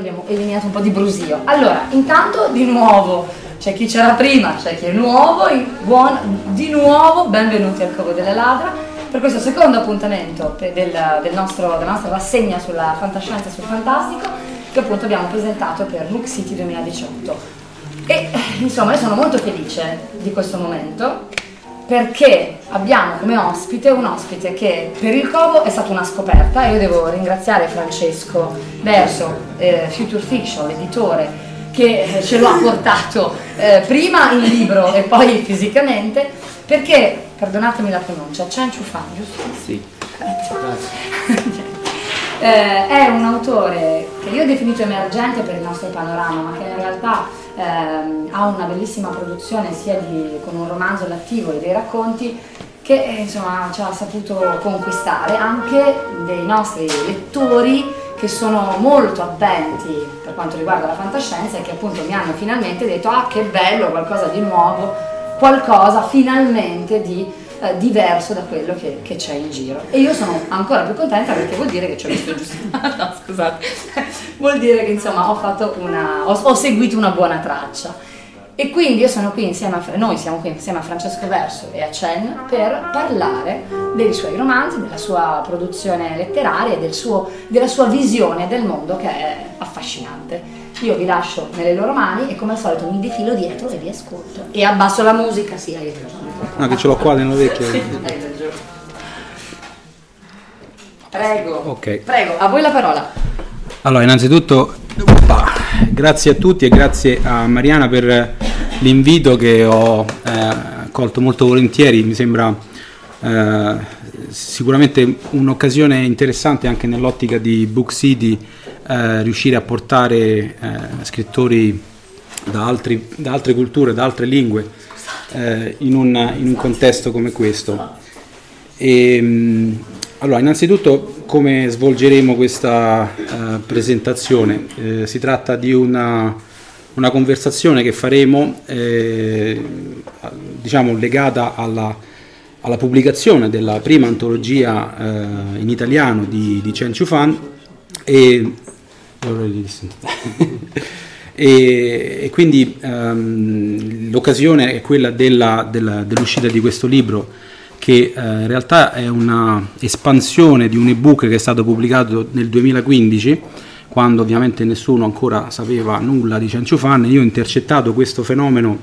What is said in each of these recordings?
Abbiamo eliminato un po' di brusio. Allora, intanto di nuovo, c'è chi c'era prima, c'è chi è nuovo, buon, di nuovo, benvenuti al Covo delle Ladra per questo secondo appuntamento del, del nostro- della nostra rassegna sulla fantascienza e sul fantastico che appunto abbiamo presentato per Look City 2018. E insomma io sono molto felice di questo momento perché abbiamo come ospite un ospite che per il Covo è stata una scoperta e io devo ringraziare Francesco Verso, eh, Future Fiction, l'editore, che eh, ce lo ha portato eh, prima in libro e poi fisicamente, perché, perdonatemi la pronuncia, Chen Fan, giusto? Sì. Eh, è un autore che io ho definito emergente per il nostro panorama, ma che in realtà ehm, ha una bellissima produzione sia di- con un romanzo l'attivo e dei racconti che eh, insomma ci ha saputo conquistare anche dei nostri lettori che sono molto attenti per quanto riguarda la fantascienza e che appunto mi hanno finalmente detto ah che bello, qualcosa di nuovo, qualcosa finalmente di eh, diverso da quello che, che c'è in giro. E io sono ancora più contenta perché vuol dire che ci ho visto giusto. no, scusate. vuol dire che insomma ho fatto una. ho, ho seguito una buona traccia. E quindi io sono qui insieme a, noi siamo qui insieme a Francesco Verso e a Chen per parlare dei suoi romanzi, della sua produzione letteraria e del della sua visione del mondo che è affascinante. Io vi lascio nelle loro mani e come al solito mi defilo dietro e vi ascolto. E abbasso la musica, sì, hai ragione. No, che ce l'ho qua nell'orecchio. Hai ragione. Prego. Ok. Prego, a voi la parola. Allora, innanzitutto, grazie a tutti e grazie a Mariana per l'invito che ho eh, colto molto volentieri. Mi sembra eh, sicuramente un'occasione interessante anche nell'ottica di Book City eh, riuscire a portare eh, scrittori da, altri- da altre culture, da altre lingue eh, in, un, in, un, contesto come questo. E, ehm, allora, innanzitutto come svolgeremo questa uh, presentazione? Eh, si tratta di una, una conversazione che faremo eh, diciamo, legata alla, alla, pubblicazione della prima antologia eh, in italiano di, di Chen Chufan e, e, e quindi um, l'occasione è quella della, della, dell'uscita di questo libro che eh, in realtà è una espansione di un ebook che è stato pubblicato nel 2015 quando ovviamente nessuno ancora sapeva nulla di Fan io ho intercettato questo fenomeno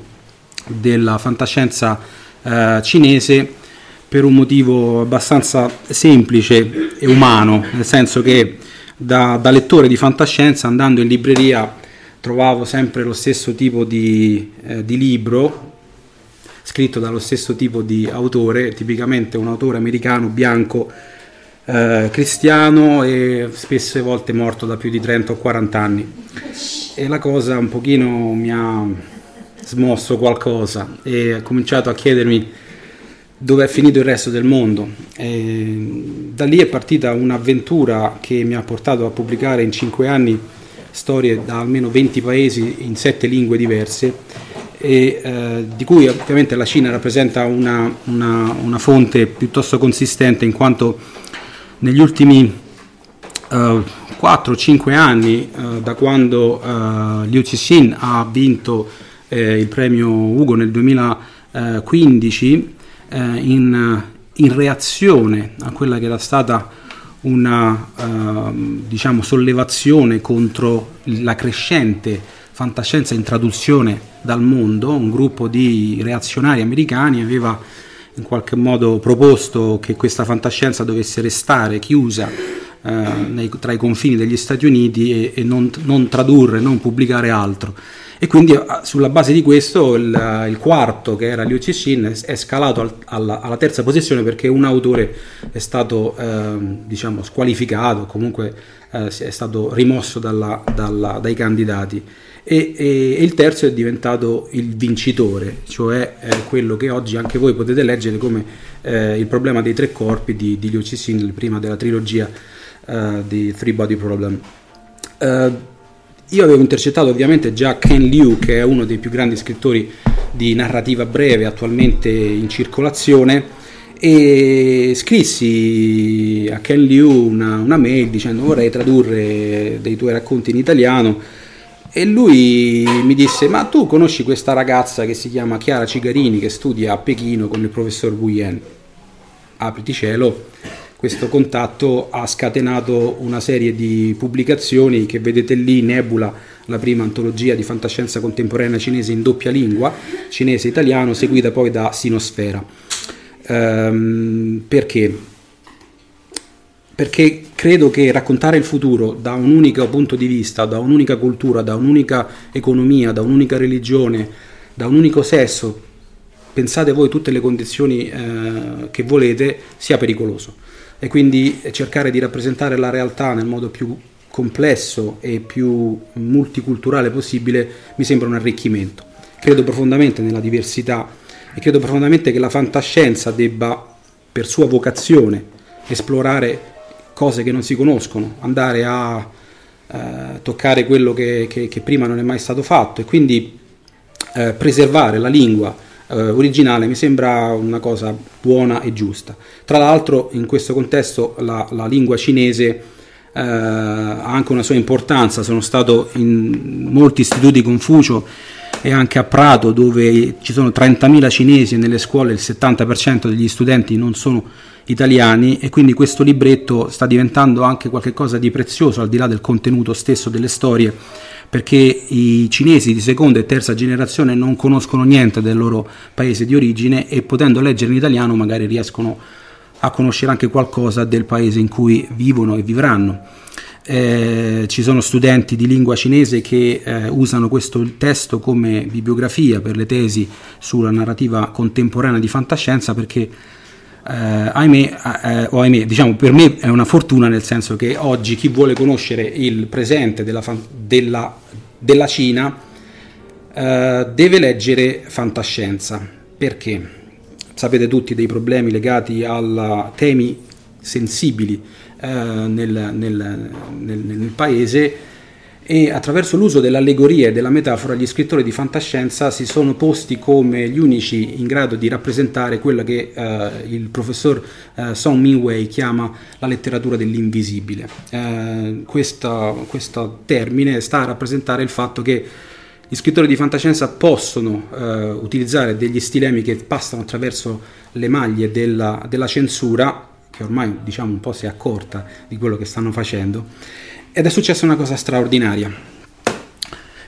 della fantascienza eh, cinese per un motivo abbastanza semplice e umano, nel senso che da, da lettore di fantascienza andando in libreria trovavo sempre lo stesso tipo di, eh, di libro scritto dallo stesso tipo di autore, tipicamente un autore americano bianco eh, cristiano e spesse volte morto da più di 30 o 40 anni. E la cosa un pochino mi ha smosso qualcosa e ho cominciato a chiedermi dove è finito il resto del mondo. E da lì è partita un'avventura che mi ha portato a pubblicare in 5 anni storie da almeno 20 paesi in 7 lingue diverse e eh, di cui ovviamente la Cina rappresenta una, una, una, fonte piuttosto consistente in quanto negli ultimi eh, 4-5 anni eh, da quando eh, Liu Cixin ha vinto eh, il premio Ugo nel 2015 eh, in, in, reazione a quella che era stata una diciamo, sollevazione contro la crescente fantascienza in traduzione dal mondo, un gruppo di reazionari americani aveva in qualche modo proposto che questa fantascienza dovesse restare chiusa eh, nei, tra i confini degli Stati Uniti e, e non, non, tradurre, non pubblicare altro. E quindi eh, sulla base di questo il, il quarto, che era Liu Cixin, è scalato al, alla, alla, terza posizione perché un autore è stato eh, diciamo, squalificato, comunque eh, è stato rimosso dalla, dalla, dai candidati e, e, e, il terzo è diventato il vincitore, cioè eh, quello che oggi anche voi potete leggere come eh, il problema dei tre corpi di, di Liu Cixin, prima della trilogia uh, di Three Body Problem. Io avevo intercettato ovviamente già Ken Liu, che è uno dei più grandi scrittori di narrativa breve attualmente in circolazione, e scrissi a Ken Liu una, una mail dicendo vorrei tradurre dei tuoi racconti in italiano e lui mi disse: Ma tu conosci questa ragazza che si chiama Chiara Cigarini che studia a Pechino con il professor Buyen? Apriti cielo. Questo contatto ha scatenato una serie di pubblicazioni che vedete lì, Nebula, la prima antologia di fantascienza contemporanea cinese in doppia lingua, cinese e italiano, seguita poi da Sinosfera. Ehm, perché? perché credo che raccontare il futuro da un unico punto di vista, da un'unica cultura, da un'unica economia, da un'unica religione, da un unico sesso, pensate voi tutte le condizioni eh, che volete, sia pericoloso. E quindi cercare di rappresentare la realtà nel modo più complesso e più multiculturale possibile mi sembra un arricchimento. Credo profondamente nella diversità e credo profondamente che la fantascienza debba, per sua vocazione, esplorare cose che non si conoscono, andare a eh, toccare quello che, che, che, prima non è mai stato fatto e quindi eh, preservare la lingua eh, originale mi sembra una cosa buona e giusta. Tra l'altro in questo contesto la, la lingua cinese eh, ha anche una sua importanza, sono stato in molti istituti Confucio e anche a Prato dove ci sono 30.000 cinesi e nelle scuole il 70% degli studenti non sono italiani e quindi questo libretto sta diventando anche qualcosa di prezioso al di là del contenuto stesso delle storie perché i cinesi di seconda e terza generazione non conoscono niente del loro paese di origine e potendo leggere in italiano magari riescono a conoscere anche qualcosa del paese in cui vivono e vivranno. Eh, ci sono studenti di lingua cinese che eh, usano questo testo come bibliografia per le tesi sulla narrativa contemporanea di fantascienza perché eh, ahimè, eh, o ahimè, diciamo per me è una fortuna nel senso che oggi chi vuole conoscere il presente della, della, della Cina eh, deve leggere fantascienza. Perché? Sapete tutti dei problemi legati a temi sensibili eh, nel, nel, nel, nel paese e attraverso l'uso dell'allegoria e della metafora gli scrittori di fantascienza si sono posti come gli unici in grado di rappresentare quello che eh, il professor eh, Song Min-wei chiama la letteratura dell'invisibile. Eh, questo, questo termine sta a rappresentare il fatto che gli scrittori di fantascienza possono eh, utilizzare degli stilemi che passano attraverso le maglie della, della censura, che ormai diciamo un po' si è accorta di quello che stanno facendo, ed è successa una cosa straordinaria.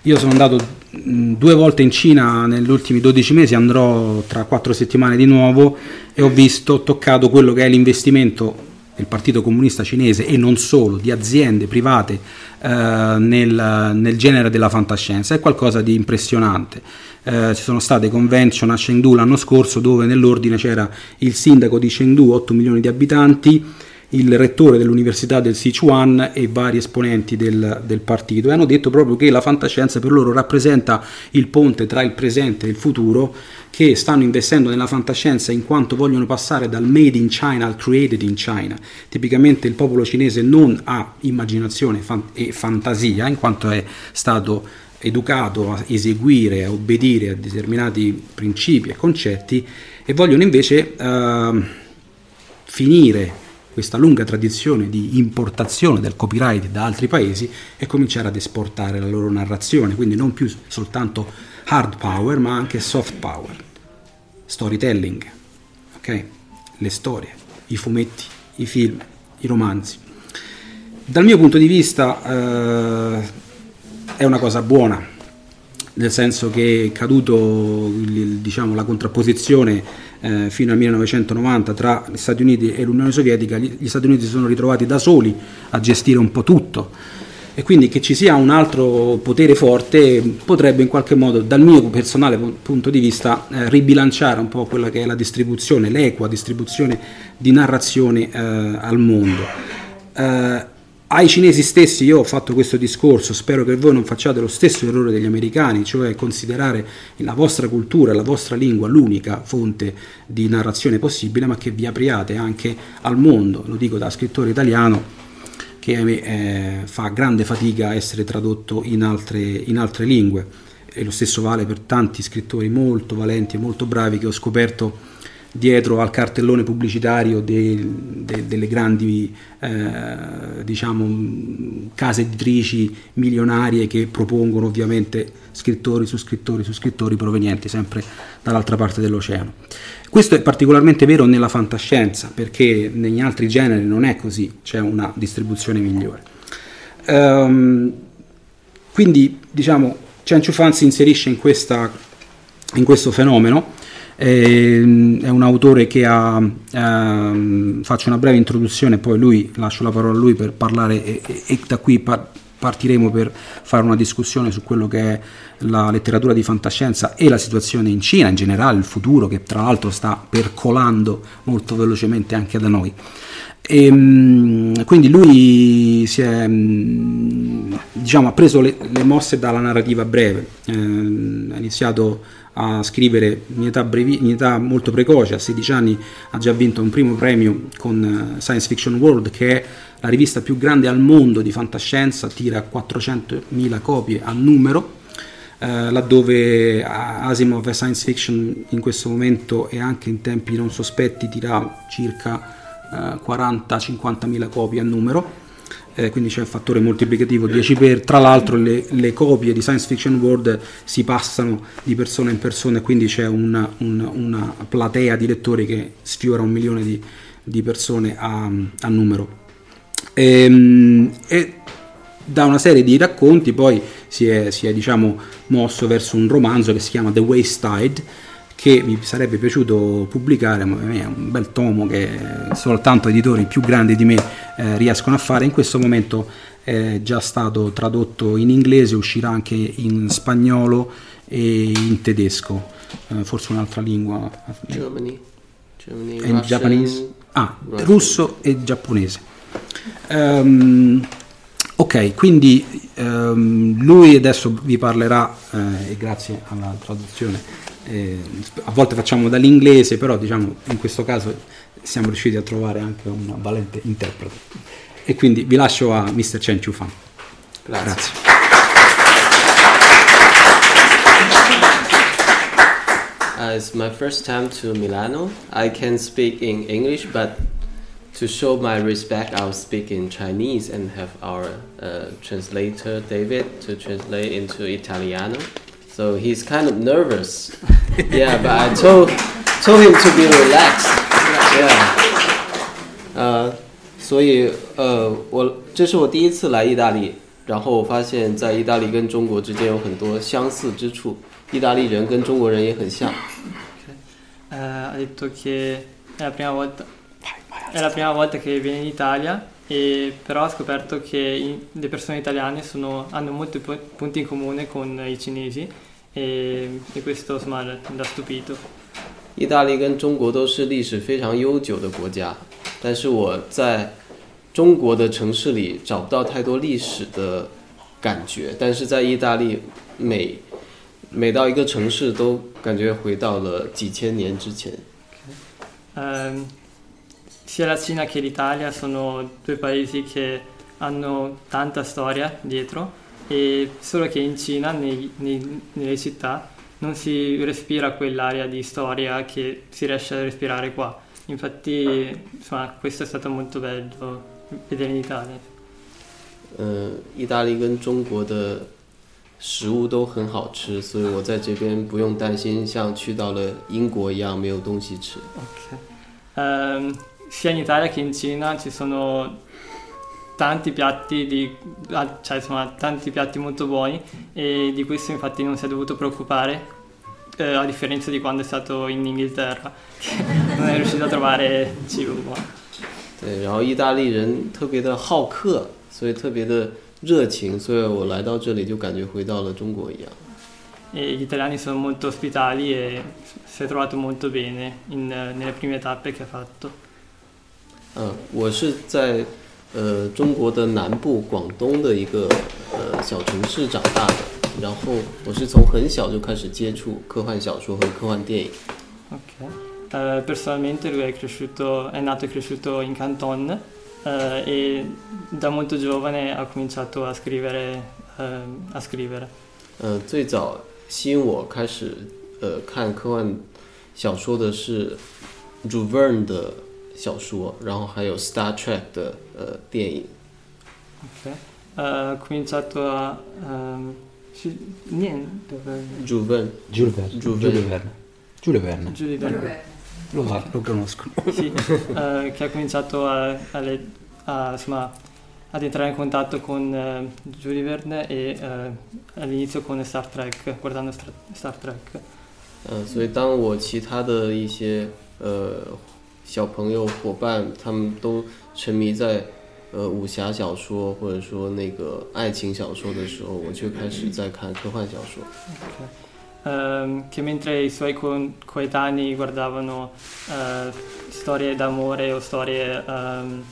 Io sono andato due volte in Cina negli ultimi 12 mesi, andrò tra quattro settimane di nuovo e ho visto, ho toccato quello che è l'investimento del Partito Comunista Cinese e non solo, di aziende private eh, nel, nel, genere della fantascienza. È qualcosa di impressionante. Eh, ci sono state convention a Chengdu l'anno scorso dove nell'ordine c'era il sindaco di Chengdu, 8 milioni di abitanti, il rettore dell'università del Sichuan e vari esponenti del, del, partito e hanno detto proprio che la fantascienza per loro rappresenta il ponte tra il presente e il futuro che stanno investendo nella fantascienza in quanto vogliono passare dal made in China al created in China. Tipicamente il popolo cinese non ha immaginazione e fantasia in quanto è stato educato a eseguire, a obbedire a determinati principi e concetti e vogliono invece uh, finire questa lunga tradizione di importazione del copyright da altri paesi e cominciare ad esportare la loro narrazione, quindi non più soltanto hard power ma anche soft power, storytelling, ok? Le storie, i fumetti, i film, i romanzi. Dal mio punto di vista eh, è una cosa buona, nel senso che è caduto diciamo, la contrapposizione eh, fino al 1990 tra gli Stati Uniti e l'Unione Sovietica, gli Stati Uniti si sono ritrovati da soli a gestire un po' tutto e quindi che ci sia un altro potere forte potrebbe in qualche modo, dal mio personale punto di vista, eh, ribilanciare un po' quella che è la distribuzione, l'equa distribuzione di narrazione eh, al mondo. Ai cinesi stessi io ho fatto questo discorso, spero che voi non facciate lo stesso errore degli americani, cioè considerare la vostra cultura, la vostra lingua l'unica fonte di narrazione possibile, ma che vi apriate anche al mondo, lo dico da scrittore italiano che eh, fa grande fatica a essere tradotto in altre, in altre lingue. E lo stesso vale per tanti scrittori molto valenti e molto bravi che ho scoperto dietro al cartellone pubblicitario de, de, delle grandi eh, diciamo, case editrici milionarie che propongono ovviamente scrittori su scrittori su scrittori provenienti sempre dall'altra parte dell'oceano. Questo è particolarmente vero nella fantascienza perché negli altri generi non è così, c'è una distribuzione migliore. Um, quindi diciamo Chen Fan si inserisce in, questa, in questo fenomeno è un autore che ha, ehm, faccio una breve introduzione, poi lui, lascio la parola a lui per parlare e, e, da qui par- partiremo per fare una discussione su quello che è la letteratura di fantascienza e la situazione in Cina, in generale il futuro che tra l'altro sta percolando molto velocemente anche da noi. E, ehm, quindi lui si è, diciamo, ha preso le, le mosse dalla narrativa breve, eh, ha iniziato a scrivere in età, brevi, in età, molto precoce, a 16 anni ha già vinto un primo premio con eh, Science Fiction World che è la rivista più grande al mondo di fantascienza, tira 400.000 copie a numero, eh, laddove Asimov Science Fiction in questo momento e anche in tempi non sospetti tira circa eh, 40-50.000 copie a numero eh, quindi c'è il fattore moltiplicativo 10 per, tra l'altro le, le, copie di Science Fiction World si passano di persona in persona e quindi c'è una, una, una platea di lettori che sfiora un milione di, di persone a, a numero. E, ehm, e, da una serie di racconti poi si è, si è diciamo, mosso verso un romanzo che si chiama The Waste Tide che mi sarebbe piaciuto pubblicare, ma è un bel tomo che soltanto editori più grandi di me eh, riescono a fare. In questo momento è già stato tradotto in inglese, uscirà anche in spagnolo e in tedesco, eh, forse un'altra lingua. Germany. Germany Russian. Ah, russo e giapponese. Um, ok, quindi um, lui adesso vi parlerà, eh, e grazie alla traduzione, eh, a volte facciamo dall'inglese, però diciamo in questo caso siamo riusciti a trovare anche un valente interprete. E quindi vi lascio a Mr. Chen Chufan. Grazie. Grazie. Uh, it's my first time to Milano. I can speak in English, but to show my respect, I'll speak in Chinese and have our uh, translator David to translate into Italiano. So he's kind of nervous. yeah, but I told told him to be relaxed. Yeah. 呃，所以呃，我这是我第一次来意大利，然后我发现，在意大利跟中国之间有很多相似之处，意大利人跟中国人也很像。 Eh, ha detto che è la prima volta, è la prima volta che viene in Italia e però ha scoperto che i- le persone italiane sono- hanno molti pu- punti in comune con i cinesi e, e questo insomma l'ha stupito. 意大利跟中国都是历史非常悠久的国家，但是我在中国的城市里找不到太多历史的感觉，但是在意大利每每到一个城市都感觉回到了几千年之前。 Ehm, sia la Cina che l'Italia sono due paesi che hanno tanta storia dietro e solo che in Cina, nei- nei- nelle città, non si respira quell'aria di storia che si riesce a respirare qua. Infatti, insomma, questo è stato molto bello vedere in Italia. 呃，意大利跟中国的食物都很好吃，所以我在这边不用担心像去到了英国一样没有东西吃。 Ehm, sia in Italia che in Cina ci sono tanti piatti, di, ah, cioè, insomma, tanti piatti molto buoni e di questo infatti non si è dovuto preoccupare eh, a differenza di quando è stato in Inghilterra che non è riuscito a trovare cibo buono. 对，然后意大利人特别的好客，所以特别的热情，所以我来到这里就感觉回到了中国一样。 E gli italiani sono molto ospitali e si è trovato molto bene in, eh, nelle prime tappe che ha fatto. 嗯，我是在呃中国的南部广东的一个呃小城市长大的，然后我是从很小就开始接触科幻小说和科幻电影。Ok. Eh, personalmente lui è cresciuto, è nato e cresciuto in Canton eh, e da molto giovane ha cominciato a scrivere. eh, a scrivere. 呃，最早吸引我开始呃看科幻小说的是 j u Verne 的小说，然后还有 Star Trek 的呃电影。 Ok. Eh, ha cominciato a. ehm, sì, niente. j u Verne Giulio Verne. Giulio Giulio Verne. Verne. Giulio Verne. Giù di Verne. Lo, sa- lo conosco. Sì, eh, che ha cominciato a, a le- a, insomma, ad entrare in contatto con eh, Julie Verne e eh, all'inizio con Star Trek, guardando Star, Star Trek. 呃，所以当我其他的一些呃 小朋友伙伴，他们都沉迷在呃武侠小说或者说那个爱情小说的时候，我却开始在看科幻小说。Ehm, che mentre i suoi co- coetanei guardavano eh, storie d'amore o storie ehm,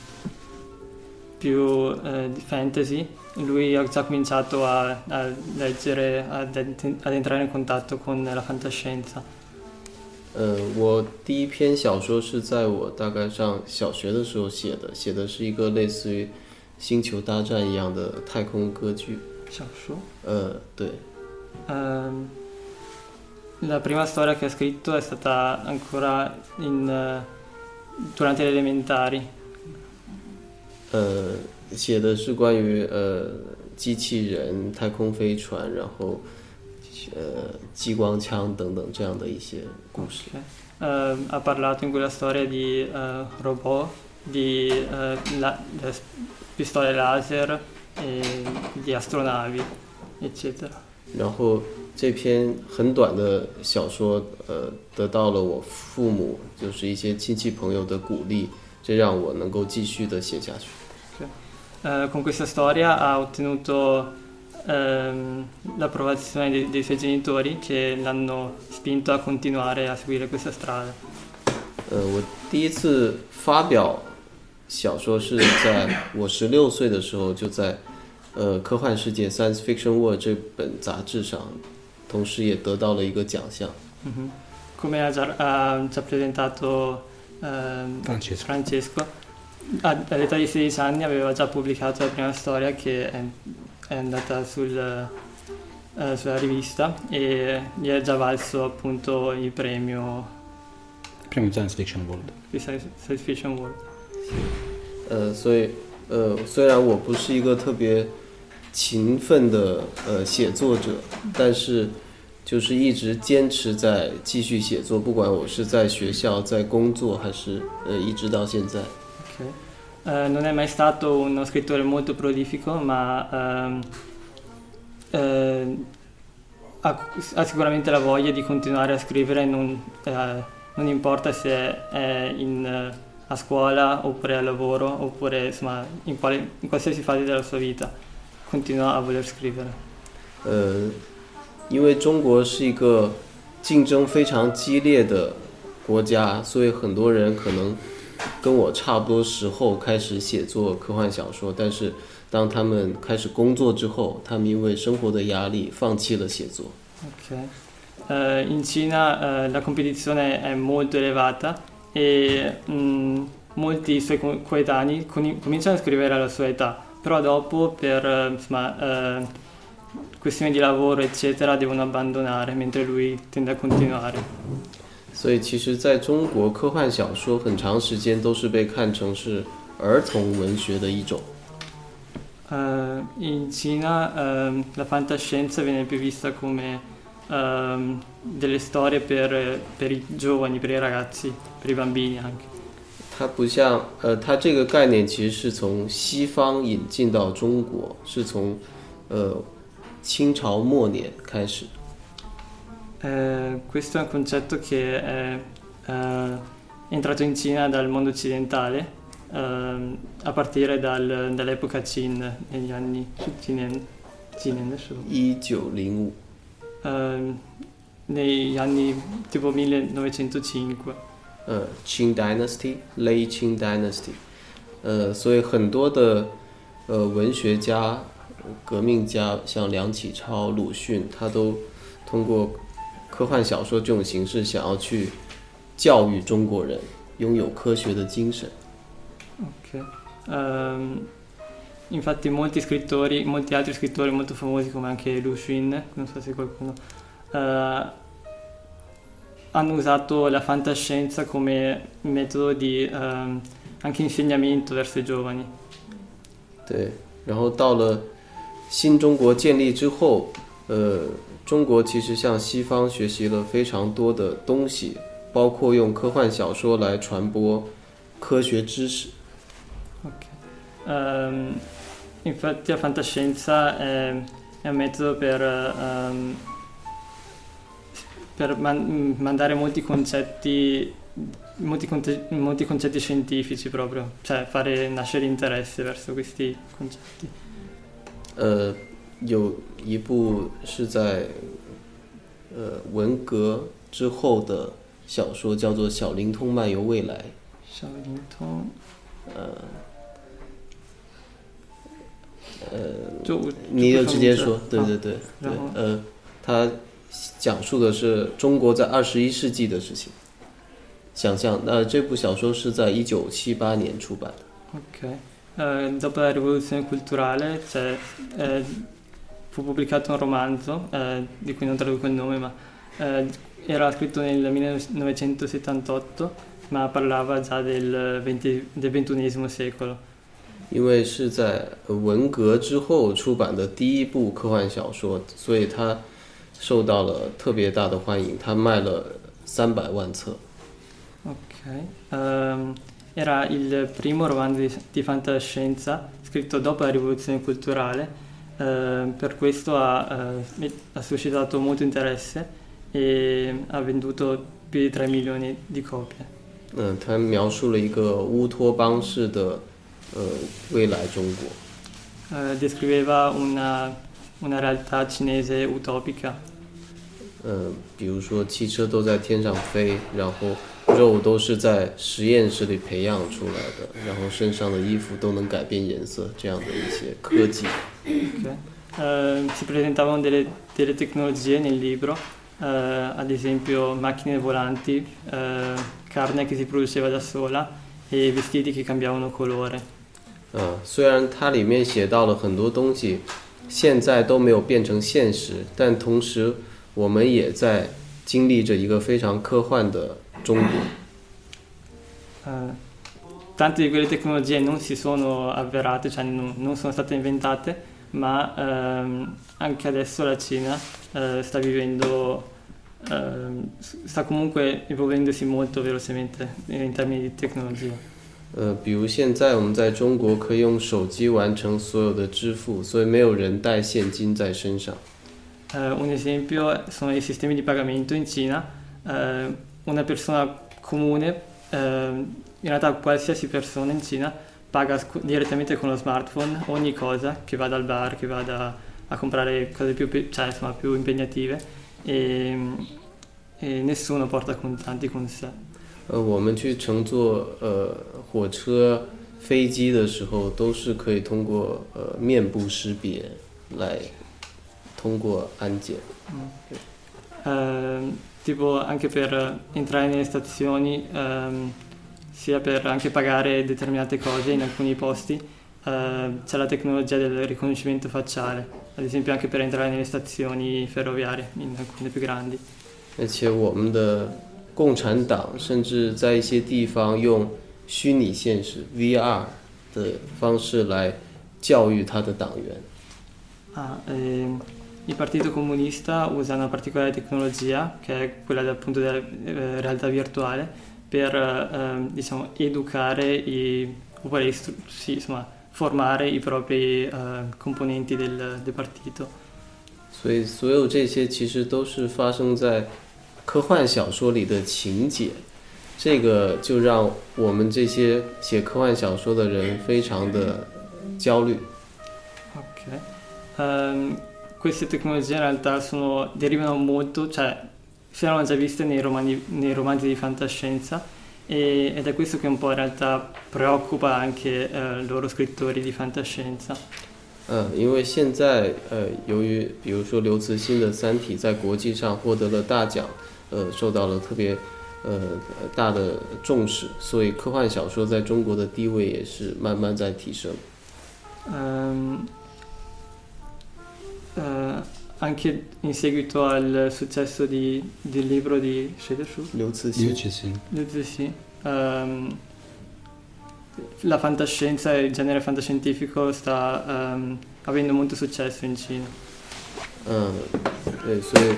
più eh, di fantasy, lui ha già cominciato a, a leggere, ad, ad entrare in contatto con la fantascienza. 呃，我第一篇小说是在我大概上小学的时候写的，写的是一个类似于《星球大战》一样的太空歌剧。Shashu. 呃，对，Ehm, la prima storia che ha scritto è stata ancora in, eh, durante le elementari. 呃，写的是关于呃机器人、太空飞船，然后 呃激光枪等等这样的一些故事。 Eh, ha parlato in quella storia di eh, robot, di eh, la- le s- pistole laser, e di astronavi, eccetera. 然后这篇很短的小说，呃，得到了我父母就是一些亲戚朋友的鼓励，这让我能够继续的写下去。 Eh, con questa storia ha ottenuto ehm, l'approvazione dei, dei suoi genitori che l'hanno spinto a continuare a seguire questa strada. 呃，我第一次发表小说是在我十六岁的时候，就在呃《科幻世界》（Science Fiction World） 这本杂志上，同时也得到了一个奖项。 Mhm. Come ha già, ha già presentato ehm, Francesco. Francesco, a- all'età di 16 anni aveva già pubblicato la prima storia che è, è andata sul, eh, sulla rivista e gli è già valso appunto il premio Primo Science Fiction World. Science Science Fiction World. 呃，所以呃，虽然我不是一个特别勤奋的呃写作者，但是就是一直坚持在继续写作，不管我是在学校、在工作，还是呃一直到现在。Ok. Eh, non è mai stato uno scrittore molto prolifico, ma ehm, eh, ha, ha sicuramente la voglia di continuare a scrivere, non, eh, non importa se è in, eh, a scuola oppure al lavoro oppure insomma in, quale- in qualsiasi fase della sua vita, continua a voler scrivere. 呃，因为中国是一个竞争非常激烈的国家，所以很多人可能 跟我差不多时候开始写作科幻小说，但是当他们开始工作之后，他们因为生活的压力放弃了写作。Ok. Eh, in Cina eh, la competizione è molto elevata e molti suoi coetanei cominciano a scrivere alla sua età, però dopo per insomma, eh, questioni di lavoro eccetera devono abbandonare mentre lui tende a continuare. 所以其实在中国，科幻小说很长时间都是被看成是儿童文学的一种。Eh, in Cina ehm, la fantascienza viene più vista come ehm, delle storie per, per i giovani, per i ragazzi, per i bambini anche. 它不像，呃，它这个概念其实是从西方引进到中国，是从，呃，清朝末年开始。Eh, questo è un concetto che è eh, entrato in Cina dal mondo occidentale ehm, a partire dal- dall'epoca Qin negli anni Qinen, Qinen adesso, 一九零五， ehm, negli anni tipo 1905. 呃，Qing Dynasty，Late Qing Dynasty，呃，所以很多的呃文学家、革命家，像梁启超、鲁迅，他都通过 科幻小说这种形式，想要去教育中国人拥有科学的精神。 Ok. Ehm, infatti molti scrittori, molti altri scrittori molto famosi come anche Lu Xun, non so se qualcuno, eh, hanno usato la fantascienza come metodo di ehm, anche insegnamento verso i giovani. 对，然后到了新中国建立之后，呃， 中国其实向西方学习了非常多的东西，包括用科幻小说来传播科学知识。 Ok. Ehm, infatti la fantascienza è, è un metodo per, ehm, per man- mandare molti concetti, molti, conte- molti concetti scientifici proprio, cioè fare nascere interesse verso questi concetti. 呃， 有一部是在呃文革之后的小说，叫做《小灵通漫游未来》。Shaolin 呃，就你就直接说，啊对对对对呃，它讲述的是中国在二十一世纪的事情。想象，那这部小说是在一九七八年出版的。Ok. Eh, dopo la rivoluzione culturale eh, fu pubblicato un romanzo, eh, di cui non traduco il nome, ma eh, era scritto nel 1978, ma parlava già del, 20 del XXI secolo. 因为是在呃文革之后出版的第一部科幻小说，所以它受到了特别大的欢迎，它卖了三百万册。 Ok. Ehm, era il primo romanzo di, di fantascienza scritto dopo la rivoluzione culturale, eh, per questo ha, eh, ha suscitato molto interesse e ha venduto più di 3 milioni di copie. 嗯，它描述了一个乌托邦式的呃未来中国。 Eh, descriveva una, una realtà cinese utopica. 嗯，比如说汽车都在天上飞，然后 肉都是在实验室里培养出来的，然后身上的衣服都能改变颜色，这样的一些科技。Eh, si presentavano delle, delle tecnologie nel libro eh, ad esempio macchine volanti, eh, carne che si produceva da sola e vestiti che cambiavano colore. 呃，虽然它里面写到了很多东西，现在都没有变成现实，但同时我们也在经历着一个非常科幻的中国。 Eh, tante di quelle tecnologie non si sono avverate, cioè non, non sono state inventate, ma ehm, anche adesso la Cina eh, sta vivendo, ehm, sta comunque evolvendosi molto velocemente in termini di tecnologia. 呃，比如现在我们在中国可以用手机完成所有的支付，所以没有人带现金在身上。 Eh, un esempio sono i sistemi di pagamento in Cina. Eh, una persona comune, eh, in realtà qualsiasi persona in Cina, paga sc- direttamente con lo smartphone ogni cosa, che vada al bar, che vada a comprare cose più, pe- cioè, insomma, più impegnative e, e nessuno porta contanti con sé. 呃，我们去乘坐呃火车、飞机的时候，都是可以通过呃面部识别来通过安检。 Ehm, tipo anche per entrare nelle stazioni, ehm, sia per anche pagare determinate cose in alcuni posti, ehm, c'è la tecnologia del riconoscimento facciale, ad esempio anche per entrare nelle stazioni ferroviarie, in alcune più grandi. 而且我们的共产党甚至在一些地方用虚拟现实 VR 的方式来教育他的党员。 Ah, ehm, il Partito Comunista usa una particolare tecnologia, che è quella del- appunto della eh, realtà virtuale, per ehm, diciamo, educare i, oppure istru- sì, insomma, formare i propri eh, componenti del, del partito. 所以所有这些其实都是发生在科幻小说里的情节，这个就让我们这些写科幻小说的人非常的焦虑。 Ok. Ehm, queste tecnologie in realtà sono- derivano molto, cioè si erano già viste nei, romani- nei romanzi di fantascienza e- ed è questo che un po' in realtà preoccupa anche eh, loro scrittori di fantascienza. 嗯，因为现在呃，由于比如说刘慈欣的《三体》在国际上获得了大奖，呃，受到了特别呃大的重视，所以科幻小说在中国的地位也是慢慢在提升。 Ehm, eh, anche in seguito al successo di- del libro di Shedershu, 刘慈 Io 欣， ci sì. Sì, sì. Ehm, la fantascienza e il genere fantascientifico sta ehm, avendo molto successo in Cina. 嗯，对，所以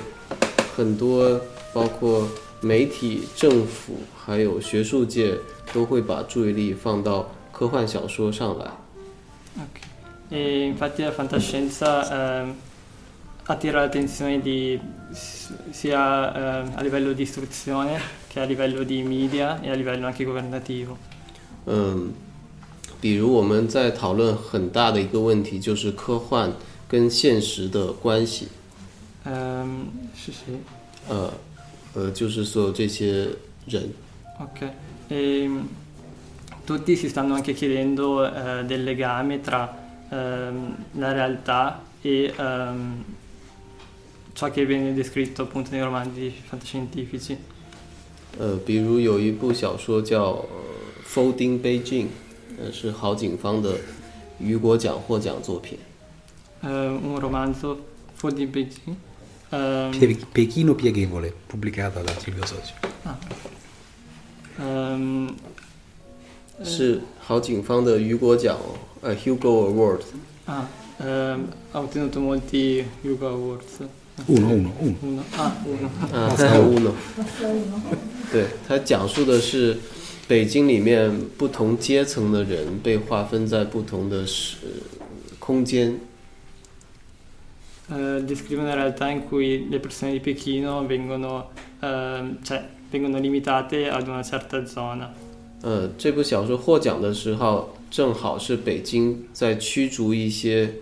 很多包括媒体、政府还有学术界都会把注意力放到科幻小说上来。 Ok. E infatti la fantascienza ehm, attira l'attenzione di, s- sia ehm, a livello di istruzione che a livello di media e a livello anche governativo. 嗯，比如我们在讨论很大的一个问题，就是科幻跟现实的关系。 Ehm, sì, sì. 呃，呃，就是所有这些人， Ok. E, tutti si stanno anche chiedendo eh, del legame tra ehm, la realtà e ehm, ciò che viene descritto appunto nei romanzi fantascientifici. 呃，比如有一部小说叫《呃 Folding Beijing》，呃，是郝景芳的雨果奖获奖作品。 Eh, un romanzo Full di Beijing. ehm, Pie- Pechino pieghevole, pubblicata da Silvio Socio. ehm, 是郝景芳的雨果奖哦，呃，Hugo Award。 ah, ehm, ha ottenuto molti Hugo Awards. Uno, uno, uno. Uno. Ah, uno. 啊。对，它讲述的是北京里面不同阶层的人被划分在不同的时空间。Eh, descrive una realtà in cui le persone di Pechino vengono, ehm, cioè, vengono limitate ad una certa zona. 呃，这部小说获奖的时候，正好是北京在驱逐一些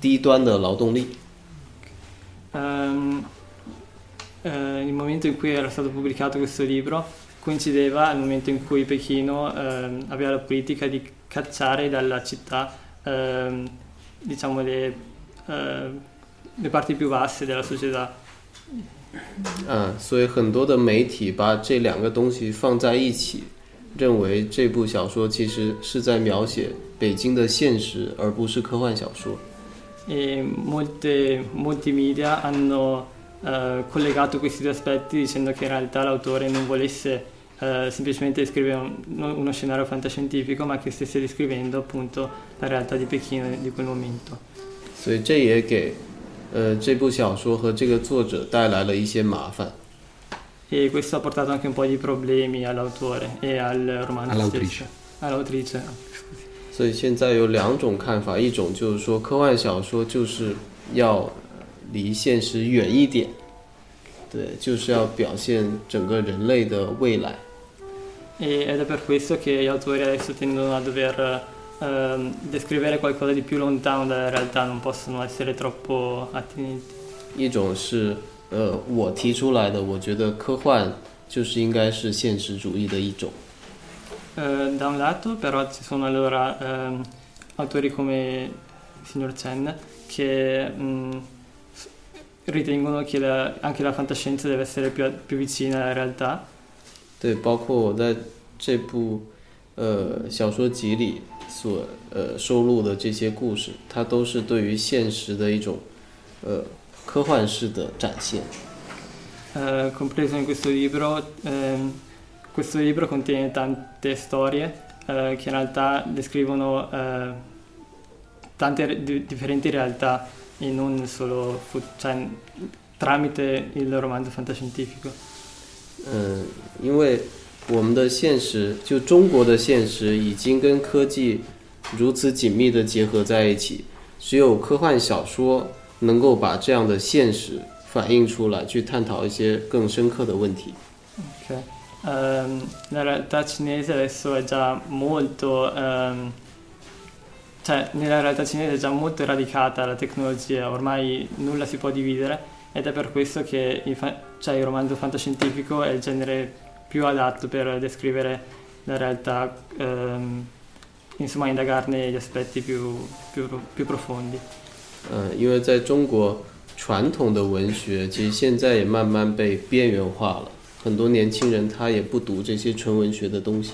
低端的劳动力。Ehm, eh, il momento in cui era stato pubblicato questo libro coincideva al momento in cui Pechino ehm, aveva la politica di cacciare dalla città ehm, diciamo le, eh, le parti più basse della società. 嗯，所以很多的媒体把这两个东西放在一起，认为这部小说其实是在描写北京的现实，而不是科幻小说。 E molte, molti media hanno eh, collegato questi due aspetti dicendo che in realtà l'autore non volesse eh, semplicemente descrivere un- uno scenario fantascientifico, ma che stesse descrivendo appunto la realtà di Pechino di quel momento. 所以这也给呃这部小说和这个作者带来了一些麻烦。 E questo ha portato anche un po' di problemi all'autore e al romanzo All'autrice. stesso. All'autrice. ah, scusi. 所以现在有两种看法，一种就是说科幻小说就是要离现实远一点，对，就是要表现整个人类的未来。E- ed è per questo che gli autori adesso tendono a dover ehm, descrivere qualcosa di più lontano dalla realtà, non possono essere troppo attinenti. 一种是呃我提出来的，我觉得科幻就是应该是现实主义的一种。Eh, da un lato però ci sono allora ehm, autori come il signor Chen che mm, s- ritengono che la- anche la fantascienza deve essere più, più vicina alla realtà 对，包括我在这部呃小说集里所呃收录的这些故事，它都是对于现实的一种呃科幻式的展现。 Eh, compreso in questo libro ehm, questo libro contiene tante storie eh, che in realtà descrivono eh, tante re- di- differenti realtà e non solo fu- cioè, tramite il romanzo fantascientifico 嗯，因为我们的现实，就中国的现实，已经跟科技如此紧密的结合在一起，只有科幻小说能够把这样的现实反映出来，去探讨一些更深刻的问题。 Ok. Ehm, la realtà cinese adesso è già molto, ehm, cioè nella realtà cinese è già molto radicata la tecnologia, ormai nulla si può dividere ed è per questo che il, fa- cioè, il romanzo fantascientifico è il genere più adatto per descrivere la realtà, ehm, insomma indagarne gli aspetti più, più- più profondi. 嗯，因为在中国传统的文学，其实现在也慢慢被边缘化了， 很多年轻人他也不读这些纯文学的东西。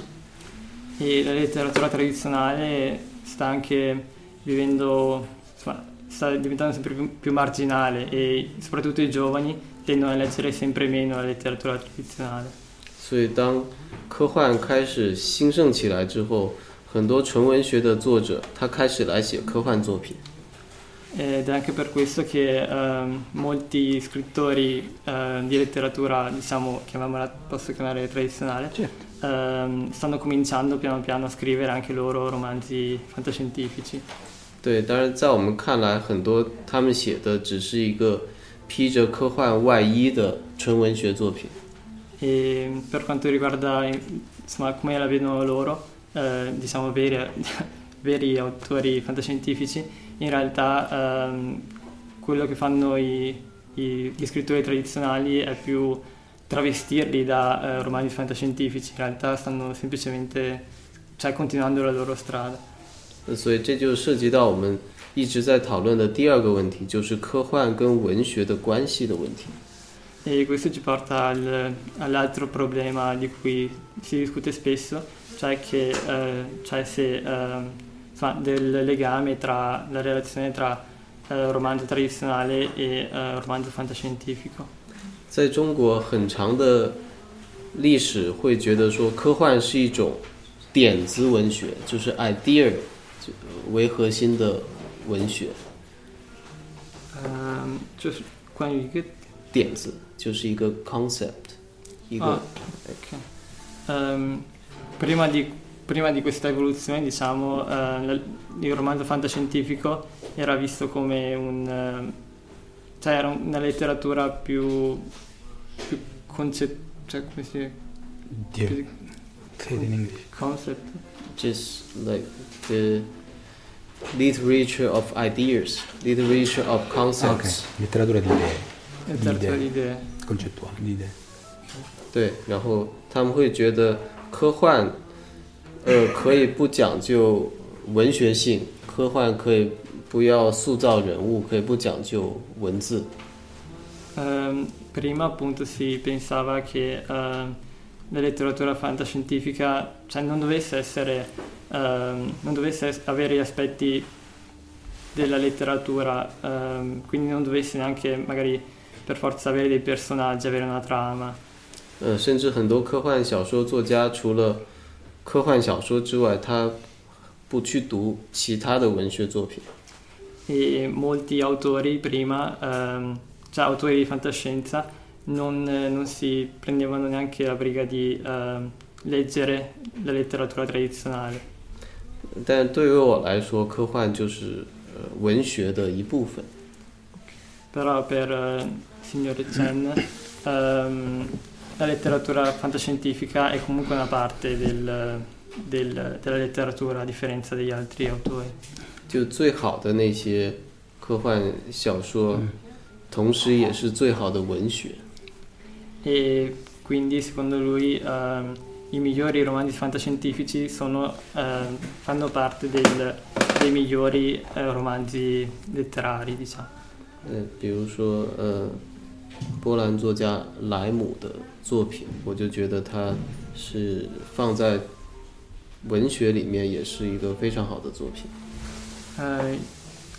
E la letteratura tradizionale sta anche vivendo, insomma, sta diventando sempre più, più marginale e soprattutto i giovani tendono a leggere sempre meno la letteratura tradizionale. 所以当科幻开始兴盛起来之后，很多纯文学的作者他开始来写科幻作品。Ed è anche per questo che ehm, molti scrittori eh, di letteratura, diciamo, chiamiamola, posso chiamare tradizionale, ehm, stanno cominciando piano piano a scrivere anche loro romanzi fantascientifici. 对，当然在我们看来，很多他们写的只是一个披着科幻外衣的纯文学作品。 E per quanto riguarda insomma, come la vedono loro, eh, diciamo veri, veri autori fantascientifici, in realtà ehm, quello che fanno i- i- gli scrittori tradizionali è più travestirli da eh, romanzi fantascientifici, in realtà stanno semplicemente cioè, continuando la loro strada. 那所以这就涉及到我们一直在讨论的第二个问题，就是科幻跟文学的关系的问题。 E questo ci porta al- all'altro problema di cui si discute spesso, cioè, che, eh, cioè se, ehm, insomma, del legame tra la relazione tra eh, romanzo tradizionale e eh, romanzo fantascientifico. 在中国很长的历史会觉得说，科幻是一种点子文学，就是 idea 就为核心的文学。 Ehm, cioè, quindi che- 点子就是一个 concept，一个、 ah, ok. Ehm, prima, di, prima di questa evoluzione, diciamo, eh, la- il romanzo fantascientifico era visto come un... ehm, cioè era una letteratura più, più concettuale, cioè come si dice? Dio. Più Say it in English. concept. just like the literature of ideas, literature of Ah, ok. concepts。 Letteratura di idee, letteratura idee. di idee. concettuali, di idee. 对，然后他们会觉得科幻， 呃，可以不讲究文学性，科幻可以不要塑造人物，可以不讲究文字。 Ehm, prima appunto si pensava che eh, la letteratura fantascientifica cioè, non dovesse essere, ehm, non dovesse avere gli aspetti della letteratura, ehm, quindi non dovesse neanche magari per forza avere dei personaggi, avere una trama. 呃，甚至很多科幻小说作家除了 科幻小说之外，他不去读其他的文学作品。 E molti autori prima, ehm, cioè autori di fantascienza, non, eh, non si prendevano neanche la briga di ehm, leggere la letteratura tradizionale. 但对于我来说，科幻就是呃文学的一部分。 Però per eh, il signore Chen ehm, la letteratura fantascientifica è comunque una parte del- del- della letteratura a differenza degli altri autori. 就最好的那些科幻小说，同时也是最好的文学。 E quindi secondo lui ehm, i migliori romanzi fantascientifici sono, ehm, fanno parte del- dei migliori eh, romanzi letterari, diciamo. 呃，比如说呃， 波兰作家莱姆的作品，我就觉得他是放在文学里面也是一个非常好的作品。 Eh,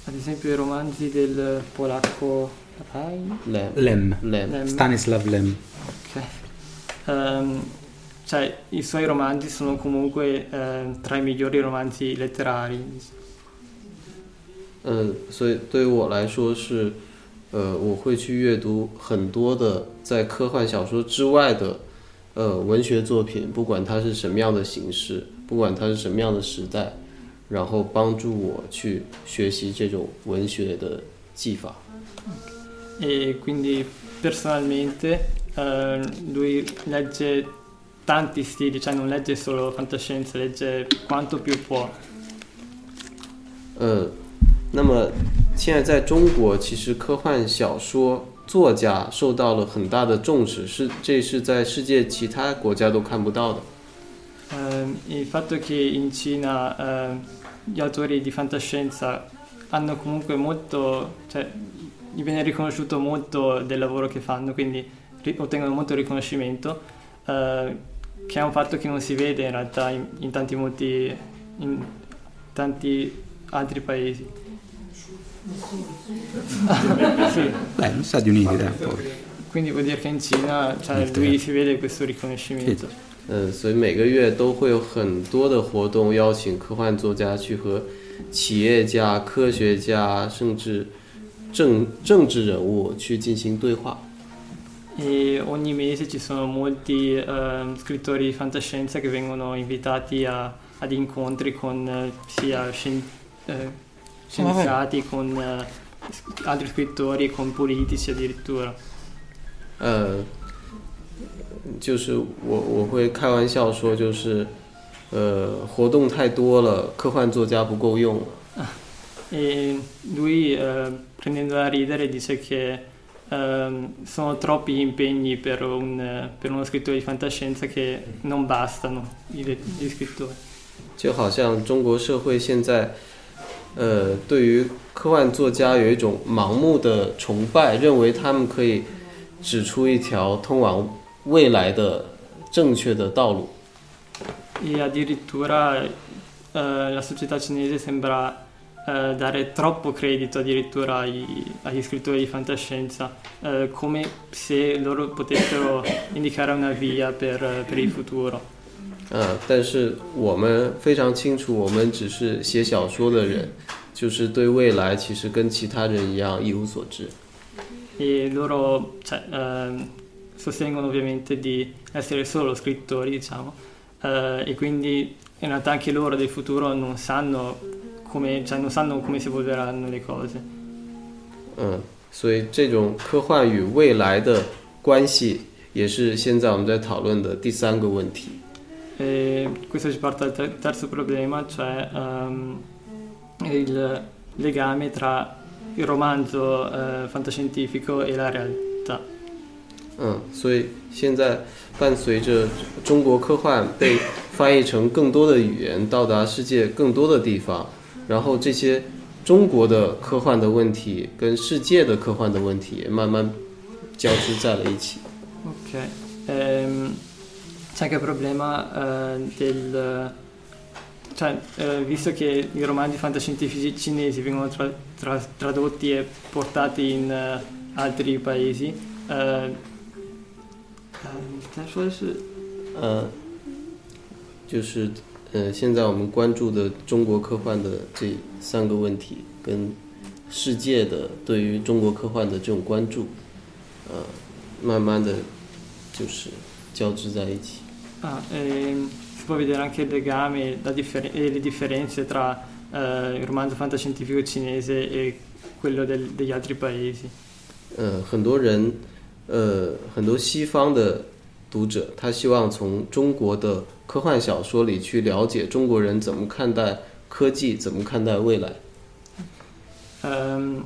ad esempio i romanzi del polacco Rai? Lem Lem. Lem Lem. Stanislav Lem. Ok. Ehm, cioè, i suoi romanzi sono comunque ehm, tra i migliori romanzi letterari. 嗯，所以对于我来说是， 呃，我会去阅读很多的在科幻小说之外的，呃，文学作品，不管它是什么样的形式，不管它是什么样的时代，然后帮助我去学习这种文学的技法。E quindi personalmente ehm, lui legge tanti stili, cioè non legge solo fantascienza, legge quanto più può. 呃，那么现在在中国，其实科幻小说作家受到了很大的重视，是这是在世界其他国家都看不到的。 Ehm, il fatto che in Cina ehm, gli autori di fantascienza hanno comunque molto, cioè gli viene riconosciuto molto del lavoro che fanno, quindi ri- ottengono molto riconoscimento, eh, che è un fatto che non si vede in realtà in, in tanti, molti, in tanti altri paesi. sì, Beh, negli Stati Uniti dai, un po'. quindi vuol dire che in Cina cioè, Molto lui bene. si vede questo riconoscimento. 嗯，所以每个月都会有很多的活动，邀请科幻作家去和企业家、科学家，甚至政政治人物去进行对话。 E ogni mese ci sono molti ehm, scrittori di fantascienza che vengono invitati a- ad incontri con eh, sia scien- eh, scienziati, con eh, sc- altri scrittori, con politici addirittura. 呃，就是我我会开玩笑说，就是呃，活动太多了，科幻作家不够用了。 E lui, eh, prendendo da ridere, dice che ehm, sono troppi gli impegni per, un, eh, per uno scrittore di fantascienza che non bastano gli, gli scrittori. 就好像中国社会现在， 呃，对于科幻作家有一种盲目的崇拜，认为他们可以指出一条通往未来的正确的道路。E addirittura eh, la società cinese sembra eh, dare troppo credito addirittura ai- agli scrittori di fantascienza, eh, come se loro potessero indicare una via per, per il futuro. 啊、但是我们非常清楚，我们只是写小说的人，就是对未来其实跟其他人一样一无所知。E loro cioè, ehm, sostengono ovviamente di essere solo scrittori, diciamo, eh, e quindi in realtà anche loro del futuro non sanno come, cioè, non sanno come si evolveranno le cose. 嗯，所以这种科幻与未来的关系，也是现在我们在讨论的第三个问题。E questo ci porta al ter- terzo problema, cioè ehm, il legame tra il romanzo eh, fantascientifico e la realtà. 嗯，所以现在伴随着中国科幻被翻译成更多的语言，到达世界更多的地方，然后这些中国的科幻的问题跟世界的科幻的问题也慢慢 交织在了一起。 Ok. Ehm, c'è anche il problema eh, del... Cioè, eh, visto che i romanzi fantascientifici cinesi vengono tra- tra- tradotti e portati in eh, altri paesi, eh, eh, 说是呃，就是呃，现在我们关注的中国科幻的这三个问题，跟世界的对于中国科幻的这种关注，呃，慢慢的就是交织在一起。 Ah, ehm, si può vedere anche il legame la differ- e le differenze tra eh, il romanzo fantascientifico cinese e quello del- degli altri paesi. 呃，很多人，呃，很多西方的读者，他希望从中国的科幻小说里去了解中国人怎么看待科技，怎么看待未来。 Ehm,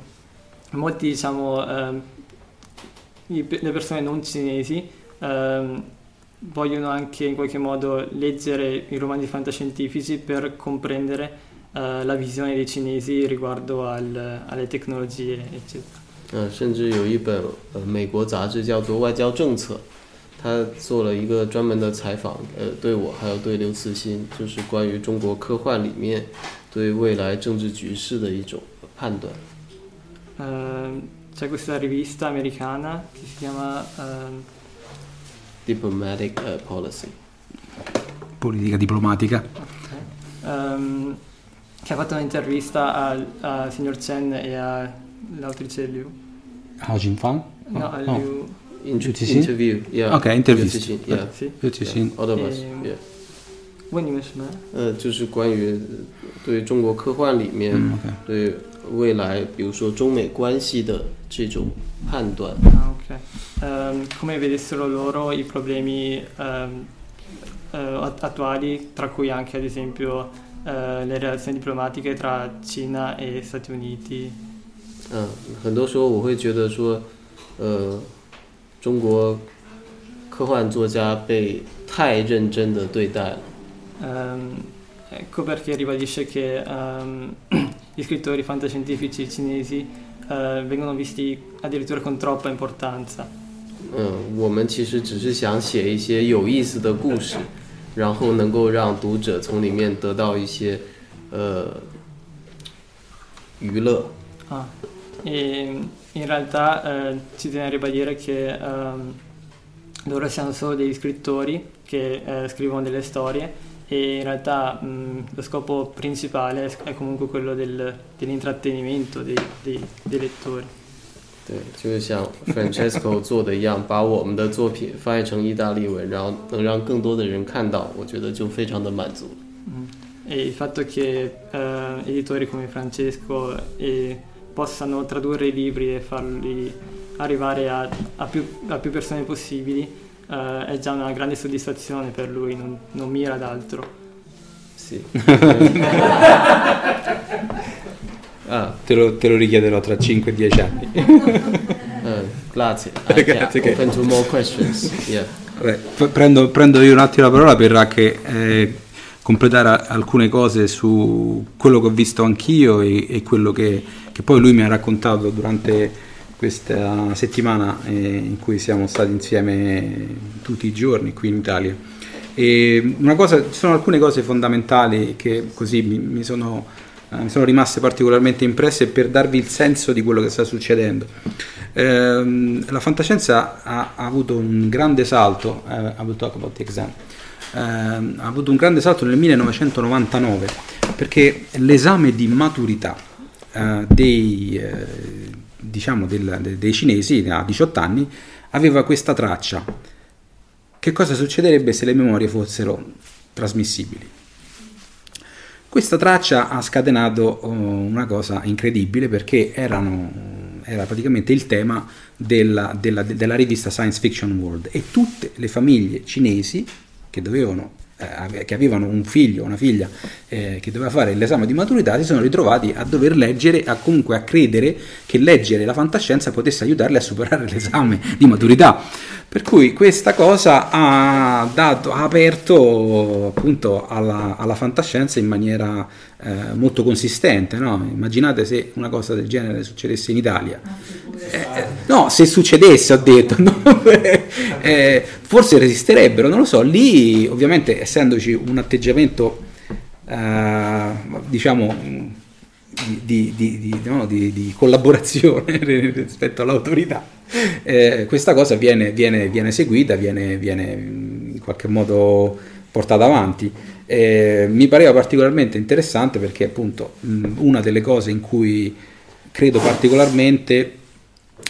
molti, diciamo, ehm, i pe- le persone non cinesi ehm, vogliono anche in qualche modo leggere i romanzi fantascientifici per comprendere eh, la visione dei cinesi riguardo al- alle tecnologie, eccetera. 嗯、甚至有一本呃美国杂志叫做《外交政策》，他做了一个专门的采访，呃，对我还有对刘慈欣，就是关于中国科幻里面对未来政治局势的一种判断。 Ehm, c'è questa rivista americana che si chiama ehm, Diplomatic 呃 policy， Politica diplomatica. ehm, che ha fatto un'intervista al, al signor Chen e all'autrice Liu. Hao Jinfang? No, a no. Liu. Inter-刘慈欣 interview yeah Okay, interview. 刘慈欣 yeah sì. 刘慈欣 all of us 嗯 yeah 问你们什么？呃，就是关于呃对中国科幻里面、嗯，OK 对 未来，比如说中美关系的这种判断。 Ah, ok. Ehm, come vedessero loro i problemi ehm, eh, att- attuali, tra cui anche ad esempio eh, le relazioni diplomatiche tra Cina e Stati Uniti. 嗯，很多时候我会觉得说，呃，中国科幻作家被太认真的对待了。 Ehm, ecco perché ribadisce che ehm, gli scrittori fantascientifici cinesi eh, vengono visti addirittura con troppa importanza. 嗯，我们其实只是想写一些有意思的故事，然后能够让读者从里面得到一些呃娱乐。 Ah, e in realtà eh, ci tiene a ribadire che ehm, loro siano solo degli scrittori che eh, scrivono delle storie e in realtà mh, lo scopo principale è- è comunque quello del- dell'intrattenimento dei, dei- dei lettori. 对，就是像 Francesco 做的一样，把我们的作品翻译成意大利文，然后能让更多的人看到，我觉得就非常的满足。 E il fatto che eh, editori come Francesco eh, possano tradurre i libri e farli arrivare a, a più, a più persone possibili eh, è già una grande soddisfazione per lui, non, non mira ad altro. Sì. ah, Te lo, te lo richiederò tra 5-10 anni. eh, grazie. I Grazie can che- open to more questions. Yeah. Prendo, prendo io un attimo la parola per anche eh, completare a- alcune cose su quello che ho visto anch'io e, e quello che, che poi lui mi ha raccontato durante questa settimana eh, in cui siamo stati insieme tutti i giorni qui in Italia. E una cosa, ci sono alcune cose fondamentali che così mi, mi sono, eh, mi sono rimaste particolarmente impresse per darvi il senso di quello che sta succedendo. Ehm, la fantascienza ha, ha avuto un grande salto, eh, I will talk about the exam, Ehm, ha avuto un grande salto nel 1999 perché l'esame di maturità eh, dei, eh, diciamo del- de- dei cinesi a 18 anni aveva questa traccia. Che cosa succederebbe se le memorie fossero trasmissibili? Questa traccia ha scatenato oh, una cosa incredibile perché erano, era praticamente il tema della, della- della rivista Science Fiction World e tutte le famiglie cinesi che, dovevano, eh, che avevano un figlio o una figlia eh, che doveva fare l'esame di maturità si sono ritrovati a dover leggere, a comunque a credere che leggere la fantascienza potesse aiutarli a superare l'esame di maturità Per cui questa cosa ha, dato, ha aperto appunto alla, alla, fantascienza in maniera eh, molto consistente. No? Immaginate se una cosa del genere succedesse in Italia. Eh, eh no, se succedesse, ho detto, no? eh, forse resisterebbero, non lo so. Lì, ovviamente, essendoci un atteggiamento, eh, diciamo, di, di, no? di collaborazione rispetto all'autorità eh, questa cosa viene, viene, viene seguita, viene, viene, in qualche modo portata avanti. Eh, mi pareva particolarmente interessante perché appunto una delle cose in cui credo particolarmente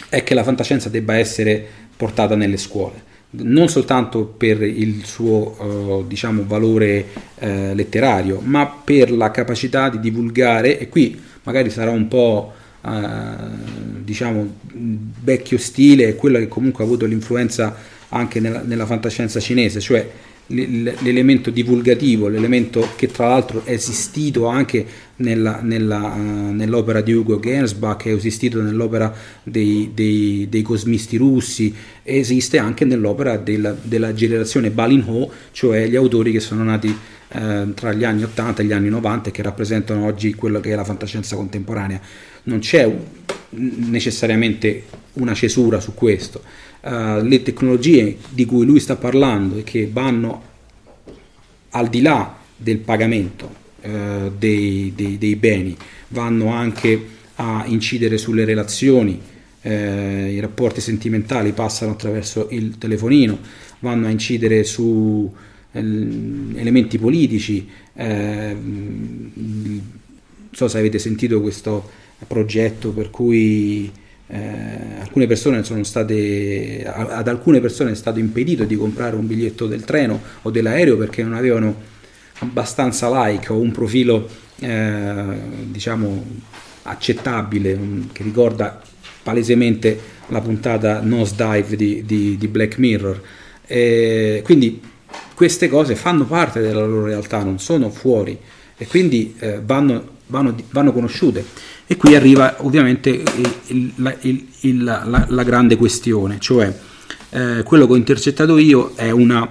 è che la fantascienza debba essere portata nelle scuole non soltanto per il suo uh, diciamo, valore uh, letterario, ma per la capacità di divulgare, e qui magari sarà un po' uh, diciamo, vecchio stile quello che comunque ha avuto l'influenza anche nella, nella fantascienza cinese, cioè l'elemento divulgativo, l'elemento che tra l'altro è esistito anche nella, nella, uh, nell'opera di Hugo Gernsback, è esistito nell'opera dei, dei, dei, cosmisti russi, esiste anche nell'opera del, della generazione Balin Ho, cioè gli autori che sono nati uh, tra gli anni 80 e gli anni 90 e che rappresentano oggi quello che è la fantascienza contemporanea. Non c'è un, necessariamente una cesura su questo. Uh, le tecnologie di cui lui sta parlando e che vanno al di là del pagamento uh, dei, dei, dei, beni, vanno anche a incidere sulle relazioni, uh, i rapporti sentimentali passano attraverso il telefonino, vanno a incidere su elementi politici. non so se avete sentito questo progetto per cui eh, alcune state, ad alcune persone è stato impedito di comprare un biglietto del treno o dell'aereo perché non avevano abbastanza like o un profilo eh, diciamo accettabile che ricorda palesemente la puntata Nosedive di, di, di Black Mirror. E quindi queste cose fanno parte della loro realtà non sono fuori e quindi eh, vanno, vanno, vanno conosciute e qui arriva ovviamente il, il, il, la, la, grande questione, cioè eh, quello che ho intercettato io è una,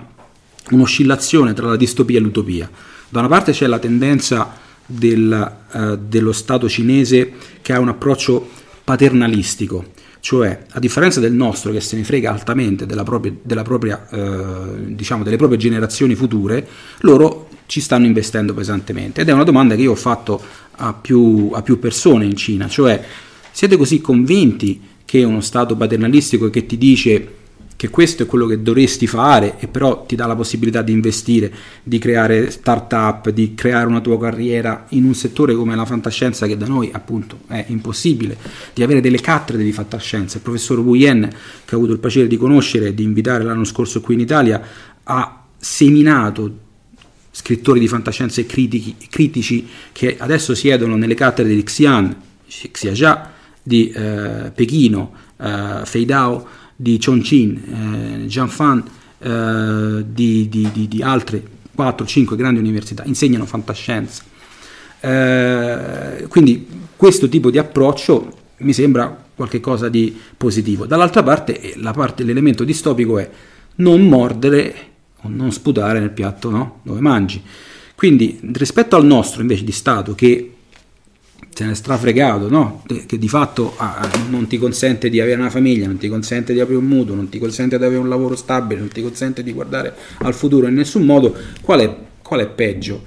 un'oscillazione tra la distopia e l'utopia. Da una parte c'è la tendenza del, eh, dello Stato cinese che ha un approccio paternalistico, cioè a differenza del nostro che se ne frega altamente della propria, della propria, eh, diciamo, delle proprie generazioni future, loro ci stanno investendo pesantemente. Ed è una domanda che io ho fatto a più, a più persone in Cina, cioè siete così convinti che uno Stato paternalistico che ti dice che questo è quello che dovresti fare e però ti dà la possibilità di investire, di creare start-up, di creare una tua carriera in un settore come la fantascienza che da noi appunto è impossibile, di avere delle cattedre di fantascienza. Il professor Wu Yen, che ho avuto il piacere di conoscere e di invitare l'anno scorso qui in Italia, ha seminato scrittori di fantascienza e critici, critici che adesso siedono nelle cattedre di Xi'an, Xiaxia, di eh, Pechino, eh, Feidao, di Chongqing, eh, Jianfan, eh, di, di, di, di, altre 4-5 grandi università, insegnano fantascienza. Eh, quindi questo tipo di approccio mi sembra qualcosa di positivo. Dall'altra parte, eh, parte l'elemento distopico è non mordere non sputare nel piatto no? dove mangi. Quindi rispetto al nostro invece di Stato che se ne è strafregato, no? che di fatto ah, non ti consente di avere una famiglia, non ti consente di aprire un mutuo, non ti consente di avere un lavoro stabile, non ti consente di guardare al futuro in nessun modo, qual è, qual è peggio?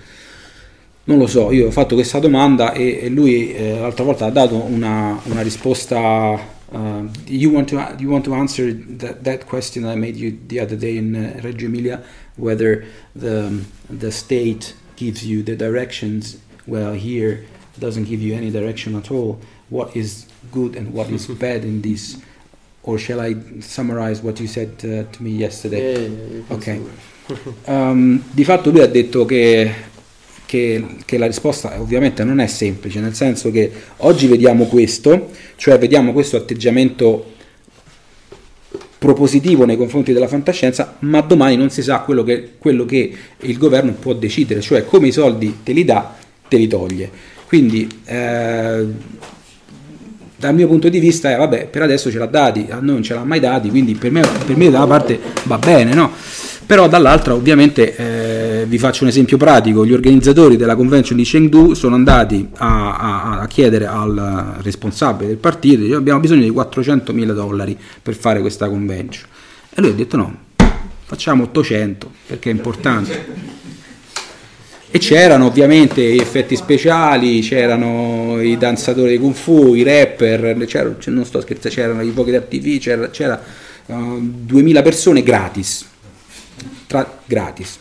Non lo so, io ho fatto questa domanda e, e lui eh, l'altra volta ha dato una, una risposta Um, you want to you want to answer that, that question I made you the other day in uh, Reggio Emilia, whether the the state gives you the directions. Well, here doesn't give you any direction at all. What is good and what is bad in this? Or shall I summarize what you said uh, to me yesterday? Yeah, yeah, yeah ok. um, di fatto lui ha detto che che, che, la risposta ovviamente non è semplice, nel senso che oggi vediamo questo, cioè vediamo questo atteggiamento propositivo nei confronti della fantascienza, ma domani non si sa quello che, quello che il governo può decidere, cioè come i soldi te li dà, te li toglie. Quindi eh, dal mio punto di vista, eh, vabbè, per adesso ce l'ha dati, a noi non ce l'ha mai dati, quindi per me, per me da una parte va bene, no? Però dall'altra ovviamente eh, vi faccio un esempio pratico, gli organizzatori della convention di Chengdu sono andati a, a, a chiedere al responsabile del partito, dice, abbiamo bisogno di 400 mila dollari per fare questa convention. E lui ha detto no, facciamo 800 perché è importante. E c'erano ovviamente gli effetti speciali, c'erano i danzatori di kung fu, i rapper, c'era, non sto scherzando, c'erano i fuochi d'artificio, c'era, c'era uh, 2000 persone gratis, tra, gratis,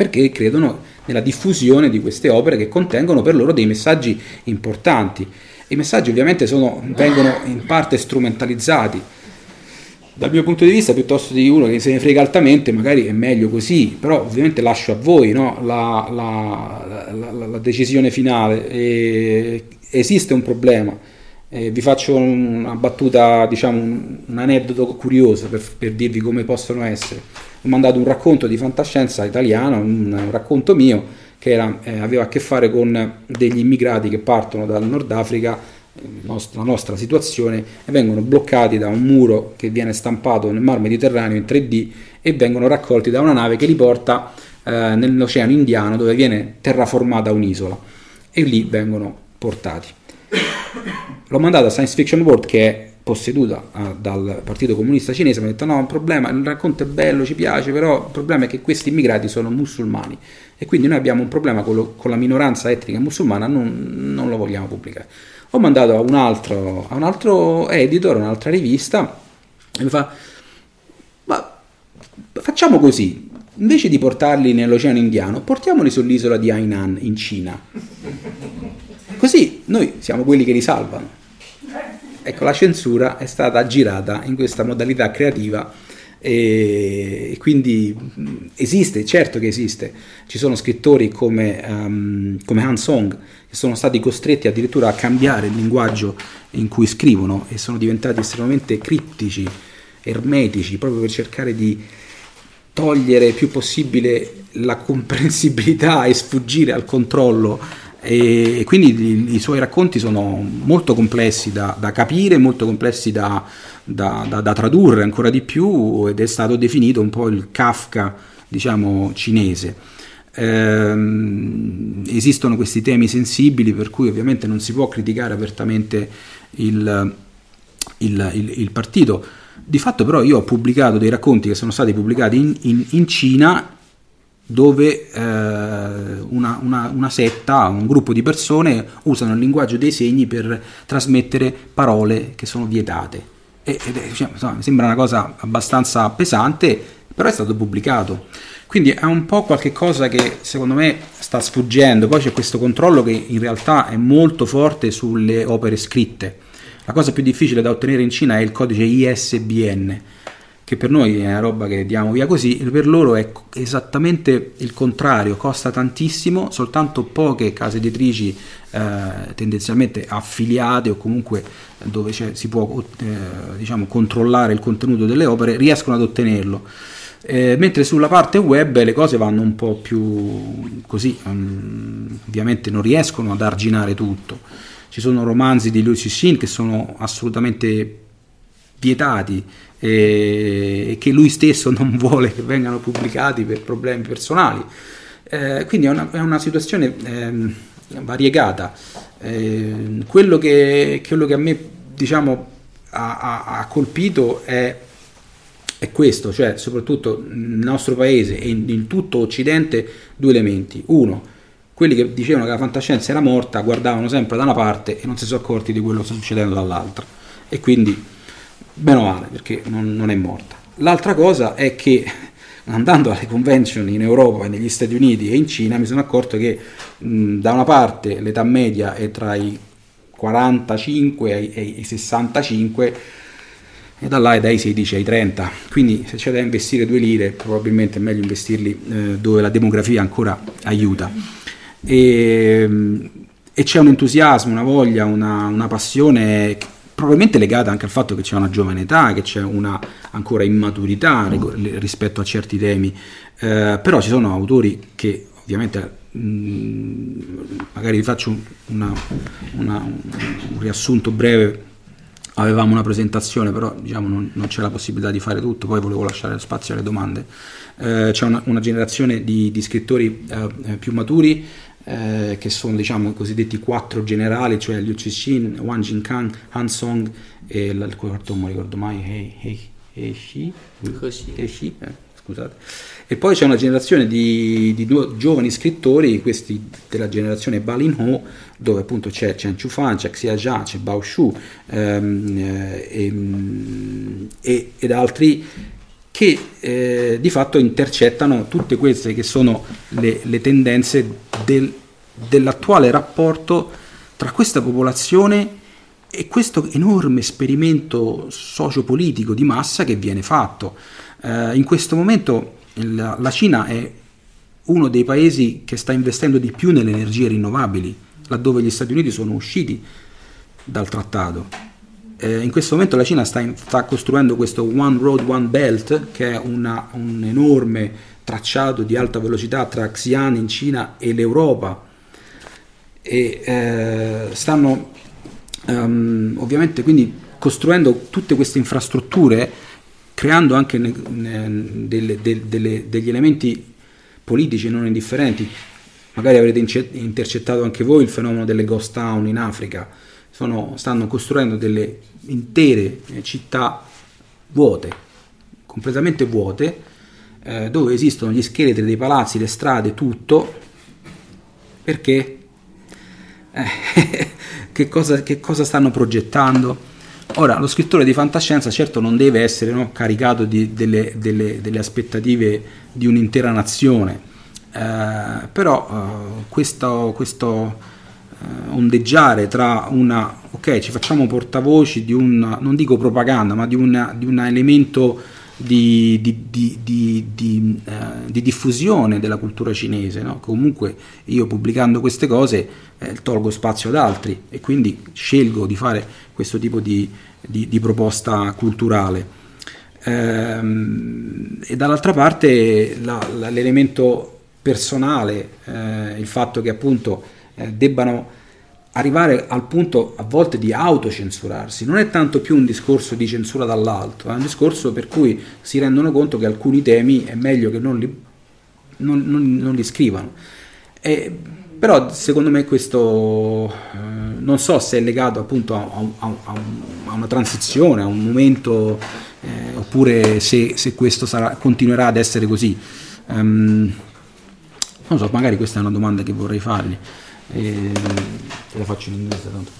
perché credono nella diffusione di queste opere che contengono per loro dei messaggi importanti. I messaggi ovviamente sono, vengono in parte strumentalizzati, dal mio punto di vista, piuttosto di uno che se ne frega altamente, magari è meglio così, però ovviamente lascio a voi no? la, la, la, la, decisione finale. E esiste un problema. E vi faccio una battuta, diciamo un, un aneddoto curioso per, per, dirvi come possono essere. Ho mandato un racconto di fantascienza italiano, un, un racconto mio, che era, eh, aveva a che fare con degli immigrati che partono dal Nord Africa la nostra situazione e vengono bloccati da un muro che viene stampato nel mar Mediterraneo in 3D e vengono raccolti da una nave che li porta eh, nell'Oceano Indiano dove viene terraformata un'isola e lì vengono portati. L'ho mandato a Science Fiction World che è posseduta uh, dal Partito Comunista Cinese, mi ha detto no, il problema, il racconto è bello, ci piace, però il problema è che questi immigrati sono musulmani e quindi noi abbiamo un problema con, lo, con la minoranza etnica musulmana, non, non lo vogliamo pubblicare ho mandato a un altro, a un altro editor, un'altra rivista, e mi fa, ma facciamo così, invece di portarli nell'Oceano Indiano, portiamoli sull'isola di Hainan in Cina. Così noi siamo quelli che li salvano. Ecco, la censura è stata girata in questa modalità creativa e quindi esiste, certo che esiste. Ci sono scrittori come, um, come Han Song che sono stati costretti addirittura a cambiare il linguaggio in cui scrivono e sono diventati estremamente criptici, ermetici, proprio per cercare di togliere il più possibile la comprensibilità e sfuggire al controllo e quindi i, suoi racconti sono molto complessi da, da capire, molto complessi da, da, da, tradurre ancora di più ed è stato definito un po' il Kafka diciamo cinese ehm, esistono questi temi sensibili per cui ovviamente non si può criticare apertamente il, il, il, il partito. Di fatto però io ho pubblicato dei racconti che sono stati pubblicati in, in, in Cina dove eh, una, una, una, setta, un gruppo di persone usano il linguaggio dei segni per trasmettere parole che sono vietate. E, e cioè, insomma, sembra una cosa abbastanza pesante, però è stato pubblicato. Quindi è un po' qualcosa che secondo me sta sfuggendo, poi c'è questo controllo che in realtà è molto forte sulle opere scritte. La cosa più difficile da ottenere in Cina è il codice ISBN, che per noi è una roba che diamo via così, per loro è esattamente il contrario, costa tantissimo, soltanto poche case editrici eh, tendenzialmente affiliate o comunque dove si può eh, diciamo, controllare il contenuto delle opere riescono ad ottenerlo. Eh, mentre sulla parte web le cose vanno un po' più così, um, ovviamente non riescono ad arginare tutto. Ci sono romanzi di Liu Cixin che sono assolutamente vietati e, che lui stesso non vuole che vengano pubblicati per problemi personali. Eh, quindi è una, è una situazione eh, variegata. Eh, quello, che, quello, che, a me diciamo, ha, ha, ha colpito è è questo, cioè soprattutto nel nostro paese e in, in, tutto Occidente due elementi. Uno, quelli che dicevano che la fantascienza era morta guardavano sempre da una parte e non si sono accorti di quello che sta succedendo dall'altra. E quindi, meno male, perché non, non è morta. L'altra cosa è che andando alle convention in Europa, negli Stati Uniti e in Cina mi sono accorto che mh, da una parte l'età media è tra i 45 e i 65 e da là è dai 16 ai 30. Quindi se c'è da investire due lire, probabilmente è meglio investirli eh, dove la demografia ancora aiuta. E, e, c'è un entusiasmo, una voglia, una, una passione probabilmente legata anche al fatto che c'è una giovane età, che c'è una ancora immaturità rispetto a certi temi, eh, però ci sono autori che ovviamente mh, mm, magari vi faccio una, una, un riassunto breve avevamo una presentazione, però diciamo, non, non, c'è la possibilità di fare tutto, poi volevo lasciare spazio alle domande. Eh, c'è una, una, generazione di, di scrittori eh, più maturi eh, che sono diciamo, i cosiddetti quattro generali, cioè Liu Cixin, Wang Jingkang, Han Song e il quarto non mi ricordo mai, Hei, Hei Shi, Hei Shi eh scusate. E poi c'è una generazione di, di due giovani scrittori, questi della generazione Balin Ho, dove appunto c'è Chen Chufan, c'è Xia Jia, c'è Bao Shu ehm, eh, e, e, ed altri che eh, di fatto intercettano tutte queste che sono le, le tendenze del, dell'attuale rapporto tra questa popolazione e questo enorme esperimento sociopolitico di massa che viene fatto. Eh, in questo momento il, la Cina è uno dei paesi che sta investendo di più nelle energie rinnovabili, laddove gli Stati Uniti sono usciti dal trattato. Eh, in questo momento la Cina sta, in, sta, costruendo questo One Road, One Belt, che è una, un enorme tracciato di alta velocità tra Xi'an in Cina e l'Europa. E eh, stanno um, ovviamente quindi costruendo tutte queste infrastrutture creando anche ne, ne, delle, delle, degli elementi politici non indifferenti. Magari avrete intercettato anche voi il fenomeno delle ghost town in Africa. Sono, stanno costruendo delle intere eh, città vuote, completamente vuote, eh, dove esistono gli scheletri dei palazzi, le strade, tutto, perché? Eh, che, cosa, che cosa stanno progettando? Ora, lo scrittore di fantascienza certo non deve essere no, caricato di, delle, delle, delle, aspettative di un'intera nazione, eh, però eh, questo, questo ondeggiare tra una, ok, ci facciamo portavoci di un, non dico propaganda, ma di, una, di un elemento di, di, di, eh, di, diffusione della cultura cinese. No? Comunque io pubblicando queste cose eh, tolgo spazio ad altri e quindi scelgo di fare questo tipo di, proposta culturale. Ehm, e dall'altra parte la, la, l'elemento personale, eh, il fatto che appunto eh, debbano arrivare al punto a volte di autocensurarsi. Non è tanto più un discorso di censura dall'alto, è un discorso per cui si rendono conto che alcuni temi è meglio che non li, non, non, non li scrivano. E, però secondo me questo eh, non so se è legato appunto a, a, a, a una transizione, a un momento, eh, oppure se, se questo sarà, continuerà ad essere così. Um, non so, magari questa è una domanda che vorrei fargli. Eh, la faccio in inglese tanto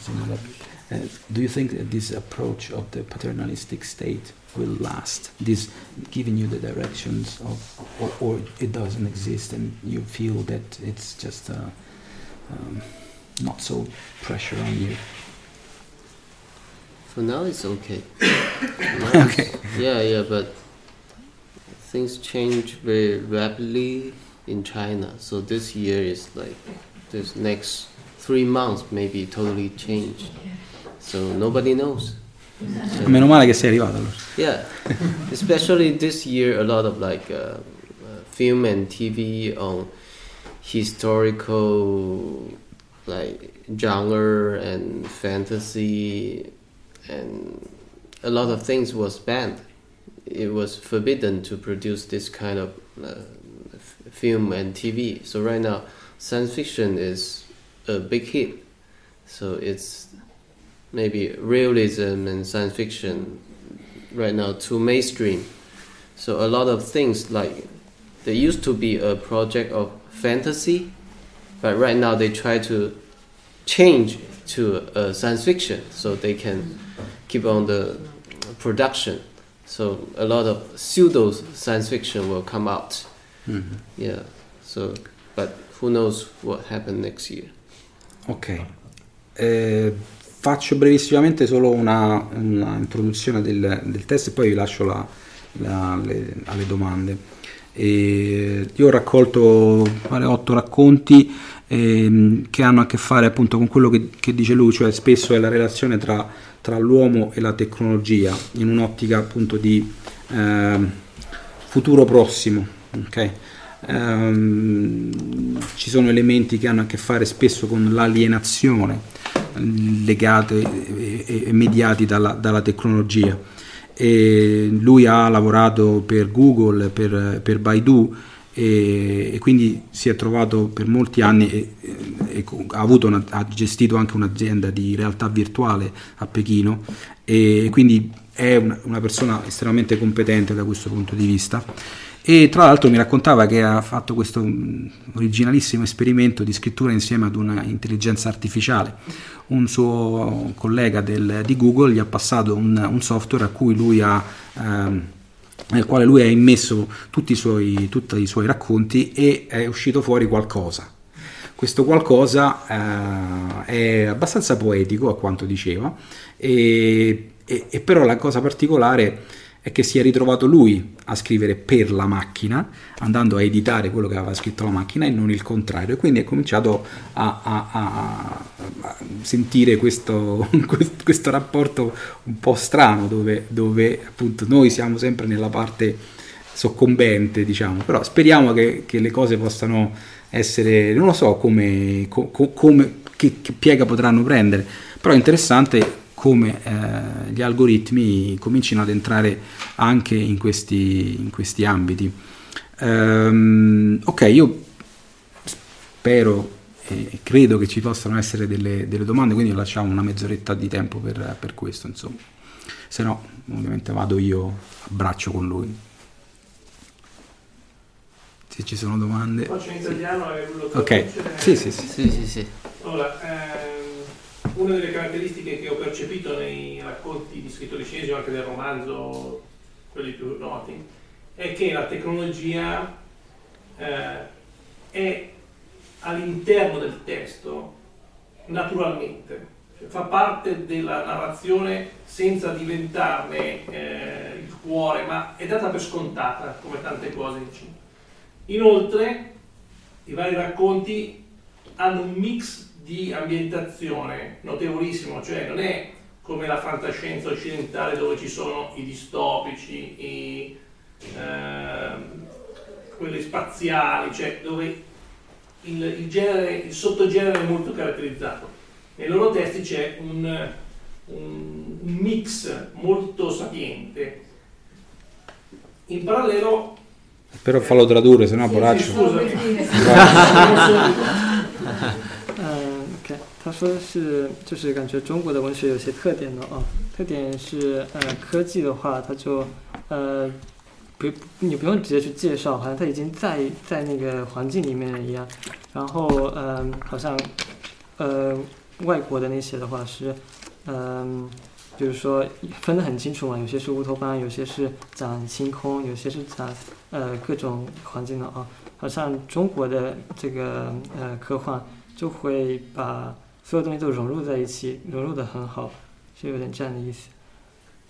uh, do you think that this approach of the paternalistic state will last? This giving you the directions of or, or it doesn't exist and you feel that it's just uh, um, not so pressure on you? For now it's okay. Okay. Yeah yeah but things change very rapidly in china. So this year is like this next three months maybe totally changed. So nobody knows. So, Meno male che sei arrivato allora. Yeah, especially this year, a lot of like uh, uh, film and TV on historical like genre and fantasy and a lot of things was banned. It was forbidden to produce this kind of uh, film and TV. So right now science fiction is a big hit. So it's maybe realism and science fiction right now too mainstream. So a lot of things like there used to be a project of fantasy, but right now they try to change to a science fiction so they can keep on the production. So a lot of pseudo science fiction will come out. Mm-hmm. Yeah. So, but who knows what happened next year. Ok, eh, faccio brevissimamente solo una, una introduzione del, del, test e poi vi lascio la, la, le, alle domande. E io ho raccolto vale, otto racconti eh, che hanno a che fare appunto con quello che, che dice lui, cioè spesso è la relazione tra, tra, l'uomo e la tecnologia in un'ottica appunto di eh, futuro prossimo. Okay? Um, ci sono elementi che hanno a che fare spesso con l'alienazione legate e, e mediati dalla, dalla tecnologia. E lui ha lavorato per Google, per, per Baidu e, e, quindi si è trovato per molti anni e, e ha, una, ha, gestito anche un'azienda di realtà virtuale a Pechino e quindi è una persona estremamente competente da questo punto di vista e tra l'altro mi raccontava che ha fatto questo mm, originalissimo esperimento di scrittura insieme ad un'intelligenza artificiale. Un suo collega del, di Google gli ha passato un, un software ha, ehm, nel quale lui ha immesso tutti i, suoi, tutti i suoi racconti e è uscito fuori qualcosa. Questo qualcosa eh, è abbastanza poetico a quanto diceva, e, e, e però la cosa particolare è che si è ritrovato lui a scrivere per la macchina, andando a editare quello che aveva scritto la macchina e non il contrario, e quindi è cominciato a, a, a, a sentire questo, questo, rapporto un po' strano, dove, dove, appunto noi siamo sempre nella parte soccombente, diciamo, però speriamo che, che le cose possano essere, non lo so come, co, come che, che piega potranno prendere, però è interessante come eh, gli algoritmi comincino ad entrare anche in questi, in questi ambiti. Um, ok, io spero e credo che ci possano essere delle, delle domande, quindi lasciamo una mezz'oretta di tempo per, per questo, insomma. Se no, ovviamente vado io a braccio con lui. Se ci sono domande. Faccio in italiano sì. Ok, sì, sì, sì. sì, sì, sì. Allora, eh una delle caratteristiche che ho percepito nei racconti di cinesi o anche del romanzo, quelli più noti, è che la tecnologia eh, è all'interno del testo naturalmente, cioè fa parte della narrazione senza diventarne eh, il cuore, ma è data per scontata come tante cose in Cina. Inoltre, i vari racconti hanno un mix di ambientazione notevolissimo, cioè non è come la fantascienza occidentale dove ci sono i distopici, i, eh, quelli spaziali, cioè dove il, il, genere, il sottogenere è molto caratterizzato. Nei loro testi c'è un, un, mix molto sapiente. In parallelo però fallo tradurre, se no sì, poraccio. Sì, scusa. 他说是，就是感觉中国的文学有些特点的啊，特点是，呃，科技的话，它就，呃，不，你不用直接去介绍，好像它已经在在那个环境里面一样。然后，嗯，好像，呃，外国的那些的话是，嗯，就是说分得很清楚嘛，有些是乌托邦，有些是讲星空，有些是讲，呃，各种环境的啊。好像中国的这个，呃，科幻就会把。所有东西都融入在一起，融入的很好，是有点这样的意思。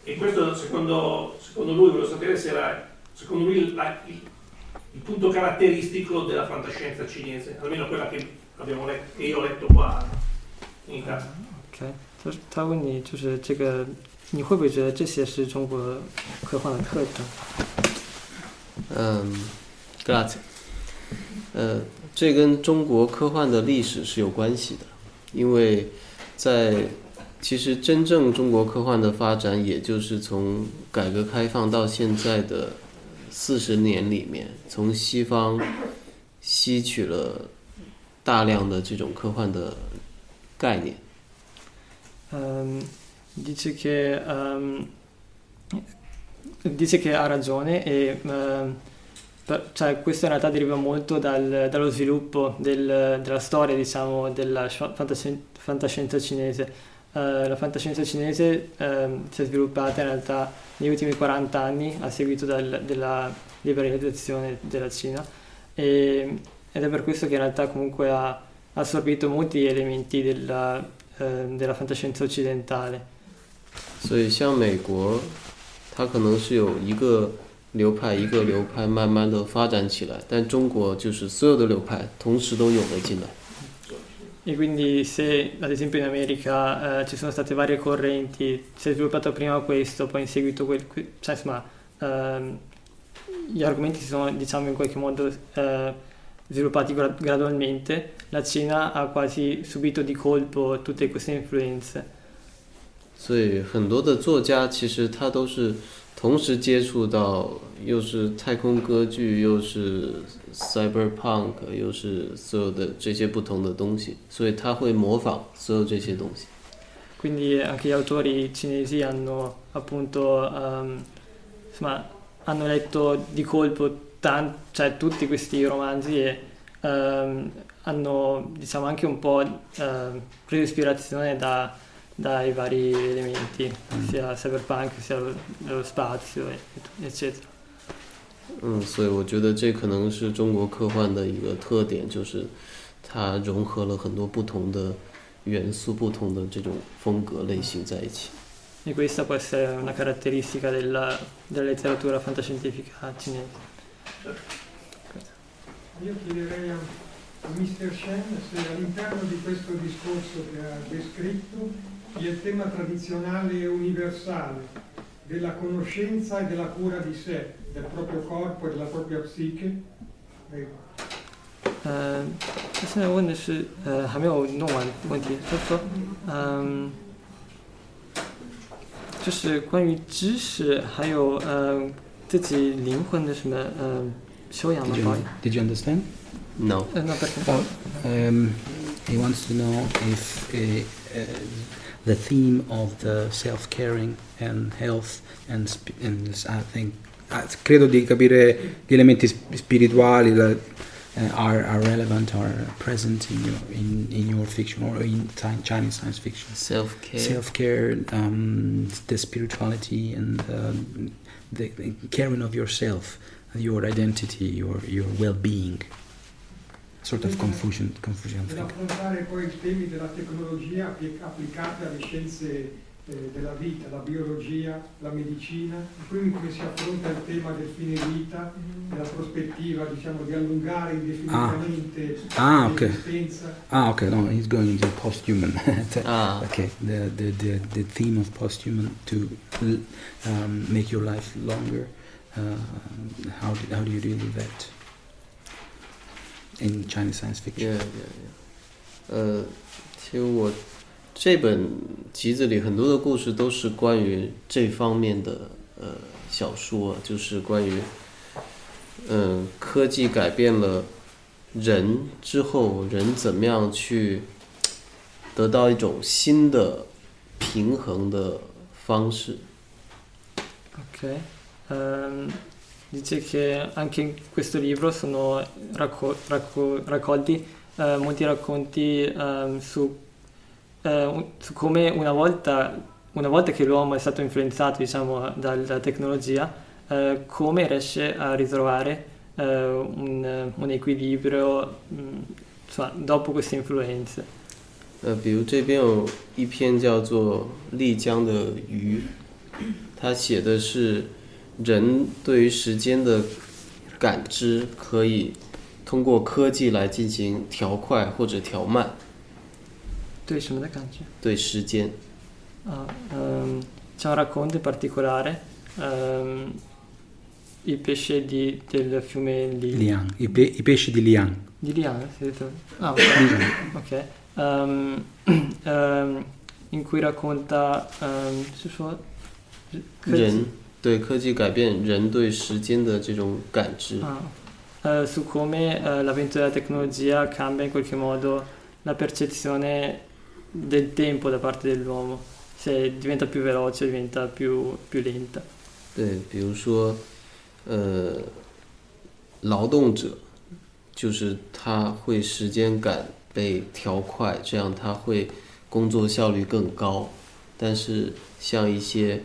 E questo secondo, secondo lui, volevo sapere se era secondo lui la, il, il, punto caratteristico della fantascienza cinese, almeno quella che, abbiamo letto, che io ho letto qua in Italia. OK，他他问你就是这个，你会不会觉得这些是中国科幻的特征？嗯，grazie。呃，这跟中国科幻的历史是有关系的。因为，在其实真正中国科幻的发展，也就是从改革开放到现在的四十年里面，从西方吸取了大量的这种科幻的概念。嗯，dice che dice che ha ragione e cioè, questo in realtà deriva molto dal, dallo sviluppo del, della storia, diciamo, della fantascienza, fantascienza cinese. Uh, la fantascienza cinese uh, si è sviluppata in realtà negli ultimi 40 anni a seguito dal, della liberalizzazione della Cina e, ed è per questo che in realtà comunque ha assorbito molti elementi della, uh, della fantascienza occidentale. 所以，像美国，它可能是有一个 流派一个流派慢慢的发展起来，但中国就是所有的流派同时都涌了进来。E quindi se ad esempio in America eh, ci sono state varie correnti, si è sviluppato prima questo, poi in seguito quel, cioè insomma ehm, gli argomenti si sono diciamo in qualche modo eh, sviluppati gra- gradualmente, la Cina ha quasi subito di colpo tutte queste influenze. 所以很多的作家其实他都是 同时接触到，又是太空歌剧，又是 cyberpunk，又是所有的这些不同的东西，所以他会模仿所有这些东西。 Quindi anche gli autori cinesi hanno appunto ehm, insomma, hanno letto di colpo tan- cioè, tutti questi romanzi e ehm, hanno diciamo anche un po' ehm, preso ispirazione da- dai vari elementi, sia cyberpunk sia lo, lo spazio e- eccetera. 嗯，所以我觉得这可能是中国科幻的一个特点，就是它融合了很多不同的元素、不同的这种风格类型在一起。 E questa può essere una caratteristica della, della letteratura fantascientifica cinese. Io chiederei a, a Mr. Shen se all'interno di questo discorso che ha descritto il tema tradizionale e universale della conoscenza e della cura di sé, del proprio corpo e della propria psiche, prego. 呃，他现在问的是，呃，还没有弄完问题，他说，嗯，就是关于知识，还有呃自己灵魂的什么呃修养吗 Did？不好 you, 意思， did you understand? No，呃，那不是， Well, um, he wants to know if uh, uh, the theme of the self-caring and health and, sp- and I think credo di capire gli elementi sp- spirituali that uh, are, are relevant or present in your in, in your fiction or in Chinese science fiction. self care。Self-care, um, the spirituality, and um, the, the caring of yourself, your identity, your your well-being. Sort of confusion, confusion thing. Nell'affrontare poi i temi della tecnologia appli- applicate alle scienze eh, della vita, la biologia, la medicina, quindi come si affronta il tema del fine vita, nella prospettiva diciamo, di allungare indefinitamente Ah, ok. l'esistenza. Ah, okay, no, he's going into post-human. Ah. Okay, the, the, the, the theme of post-human to um, make your life longer. Uh, how, do, how do you deal with that in Chinese science fiction? Yeah, yeah, yeah. 呃，其实我这本集子里很多的故事都是关于这方面的呃小说，就是关于嗯、科技改变了人之后，人怎么样去得到一种新的平衡的方式。ok. Ehm, dice che anche in questo libro sono racco- racco- raccolti eh, molti racconti ehm, su, eh, un- su come una volta, una volta che l'uomo è stato influenzato diciamo, dalla tecnologia, eh, come riesce a ritrovare eh, un, un equilibrio mm, insomma, dopo queste influenze. 呃，比如这边有一篇叫做《丽江的鱼》，它写的是 人对于时间的感知可以通过科技来进行调快或者调慢，对什么的感觉？对时间。Ah, ehm, c'è un racconto in particolare, ehm, il pesce di- del fiume Li- Liang, i, pe- i pesci di Liang. di Liang, si è detto? Ah, ok. ok. Ehm, ehm, in cui racconta, ehm, 是说科技人对科技改变人对时间的这种感知。Ah, eh, su come eh, l'avvento della tecnologia cambia in qualche modo la percezione del tempo da parte dell'uomo, se diventa più veloce, diventa più, più lenta. 对，比如说，呃，劳动者，就是他会时间感被调快，这样他会工作效率更高。但是像一些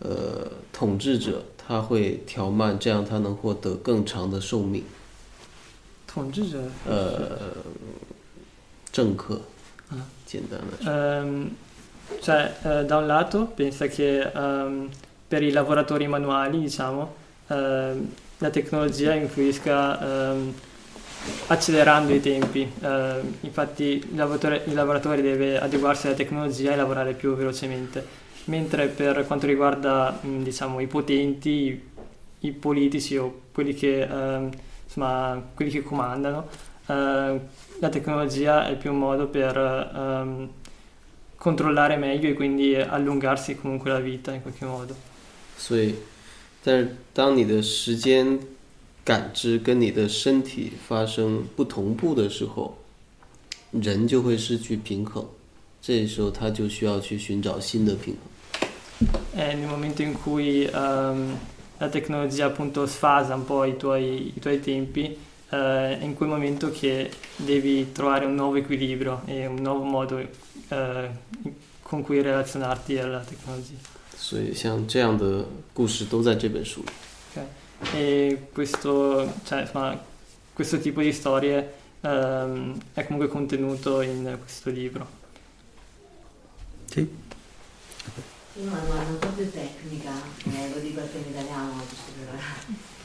呃统治者，他会调慢，这样他能获得更长的寿命。统治者呃，政客啊，简单的说， Ehm, cioè, eh, da un lato pensa che ehm, per i lavoratori manuali, diciamo, ehm, la tecnologia influisca ehm, accelerando i tempi. Ehm, infatti il lavoratore, il lavoratore deve adeguarsi alla tecnologia e lavorare più velocemente. Mentre per quanto riguarda, mh, diciamo, i potenti, i, i politici o quelli che ehm, insomma, quelli che comandano, eh, la tecnologia è più un modo per ehm, controllare meglio e quindi allungarsi comunque la vita in qualche modo. 所以，但是当你的时间感知跟你的身体发生不同步的时候，人就会失去平衡。这时候他就需要去寻找新的平衡。 È nel momento in cui ehm, la tecnologia appunto sfasa un po' i tuoi, i tuoi tempi, eh, è in quel momento che devi trovare un nuovo equilibrio e un nuovo modo eh, con cui relazionarti alla tecnologia. 所以像这样的故事都在这本书里。 E questo, cioè, insomma, questo tipo di storie ehm, è comunque contenuto in questo libro. Sì? Io ho una domanda un po' più tecnica, eh, lo dico a te in italiano, giusto per...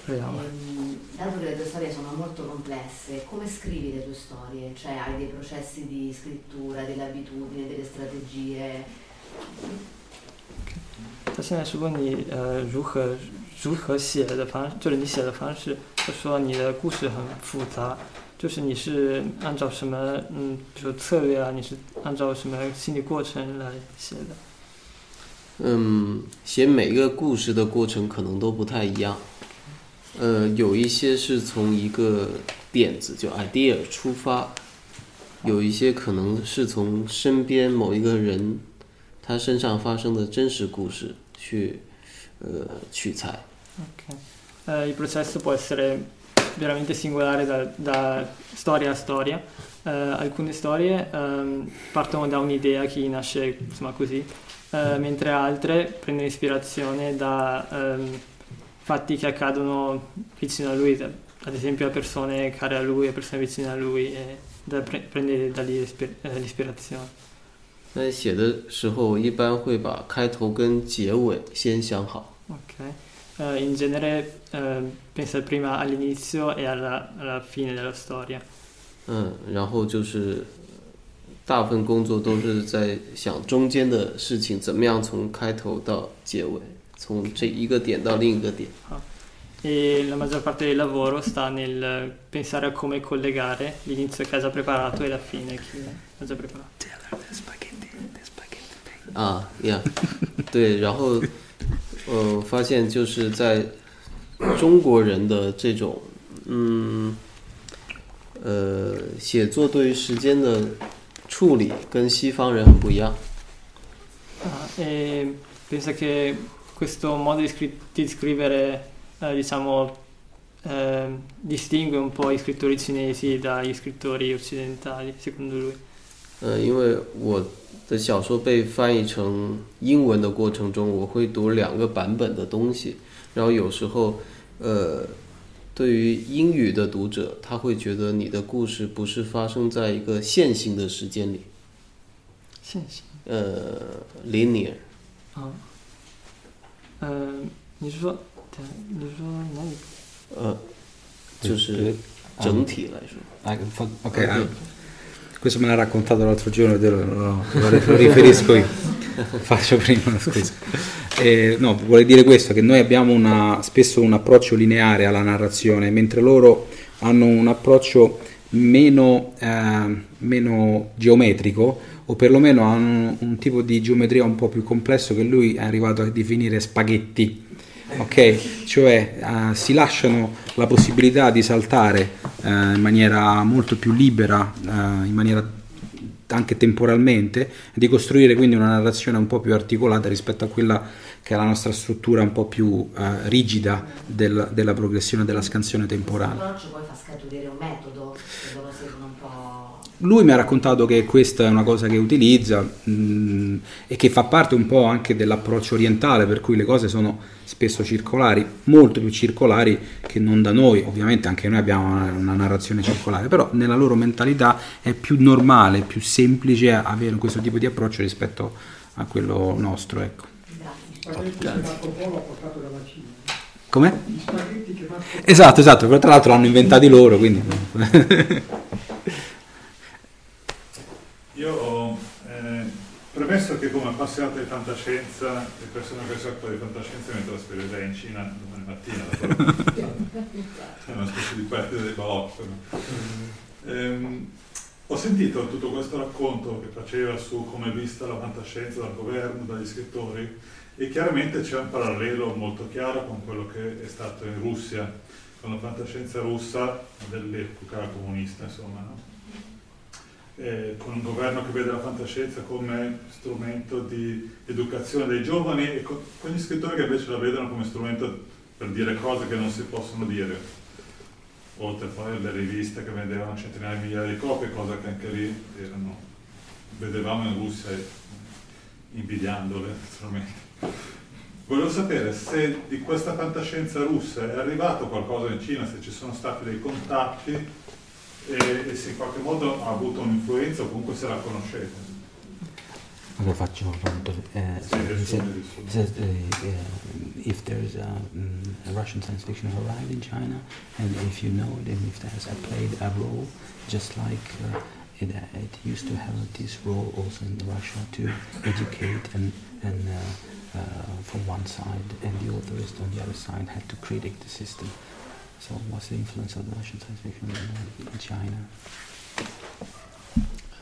Proviamo. Ehm, dato che le tue storie sono molto complesse, come scrivi le tue storie? Cioè hai dei processi di scrittura, delle abitudini, delle strategie? 他现在是问你，呃，如何如何写的方，就是你写的方式。他说你的故事很复杂，就是你是按照什么，嗯，比如说策略啊，你是按照什么心理过程来写的？ 嗯，写每个故事的过程可能都不太一样。呃，有一些是从一个点子就 idea 出发，有一些可能是从身边某一个人他身上发生的真实故事去呃取材。Ok. Eh, il processo può essere veramente singolare da, da storia a storia. Eh, alcune storie ehm, partono da un'idea che nasce insomma così, eh, mentre altre prendono ispirazione da ehm, fatti che accadono vicino a lui, da- ad esempio a persone care a lui, a persone vicine a lui, e da pre- prende da lì l'ispi- eh, l'ispirazione. 在写的时候，我一般会把开头跟结尾先想好。 Ok. Eh, in genere eh, pensa prima all'inizio e alla, alla fine della storia. 嗯，然后就是 大部分工作都是在想中间的事情怎么样从开头到结尾，从这一个点到另一个点。E la maggior parte del lavoro sta nel pensare a come collegare l'inizio che ha già preparato e la fine che ha già preparato. 啊呀，对，然后呃，发现就是在中国人的这种嗯呃写作对于时间的处理跟西方人很不一样。Ah, e pensa che questo modo di, scri- di scrivere, eh, diciamo, eh, distingue un po' gli scrittori cinesi dagli scrittori occidentali, secondo lui. 呃，因为我的小说被翻译成英文的过程中，我会读两个版本的东西，然后有时候，呃，对于英语的读者，他会觉得你的故事不是发生在一个线性的时间里，Sì, sì. 呃，linear，Ah. Eh, 你是说，你是说哪里？呃，就是整体来说。Ah, ok, ah, questo me l'ha raccontato l'altro giorno, lo, lo- lo riferisco io. Faccio prima, scusa. Eh, no, vuole dire questo, che noi abbiamo una- spesso un approccio lineare alla narrazione, mentre loro hanno un approccio meno, eh, meno geometrico o perlomeno hanno un tipo di geometria un po' più complesso che lui è arrivato a definire spaghetti. Ok, cioè eh, si lasciano la possibilità di saltare eh, in maniera molto più libera, eh, in maniera anche temporalmente, di costruire quindi una narrazione un po' più articolata rispetto a quella che è la nostra struttura un po' più eh, rigida del- della progressione della scansione temporale. L'approccio poi fa scaturire un metodo che loro seguono un po'. Lui mi ha raccontato che questa è una cosa che utilizza mh, e che fa parte un po' anche dell'approccio orientale, per cui le cose sono spesso circolari, molto più circolari che non da noi, ovviamente anche noi abbiamo una, una narrazione circolare, però nella loro mentalità è più normale, più semplice avere questo tipo di approccio rispetto a quello nostro. Ecco. Marco Polo Esatto, esatto, tra l'altro l'hanno inventati loro, quindi... Io ho, eh, Premesso che come appassionato di fantascienza e persona che si occupa di fantascienza mi trasferirei in Cina domani mattina, è una specie di partita dei balocchi. Ehm, ho sentito tutto questo racconto che faceva su come è vista la fantascienza dal governo, dagli scrittori e chiaramente c'è un parallelo molto chiaro con quello che è stato in Russia, con la fantascienza russa dell'epoca comunista, insomma. No? Eh, con un governo che vede la fantascienza come strumento di educazione dei giovani e con, con gli scrittori che invece la vedono come strumento per dire cose che non si possono dire. Oltre poi alle riviste che vendevano centinaia di migliaia di copie, cosa che anche lì erano, vedevamo in Russia invidiandole naturalmente. Volevo sapere se di questa fantascienza russa è arrivato qualcosa in Cina, se ci sono stati dei contatti e, se in qualche modo ha avuto un'influenza o comunque se la conoscete. Allora faccio appunto, eh, he said, he uh, if there's a, um, a, Russian science fiction arrived in China and if you know it and if it has played a role just like uh, it, it used to have this role also in Russia to educate and, and uh, uh, from one side and the authorists on the other side had to critique the system. So what's the influence of the Russian science fiction in China?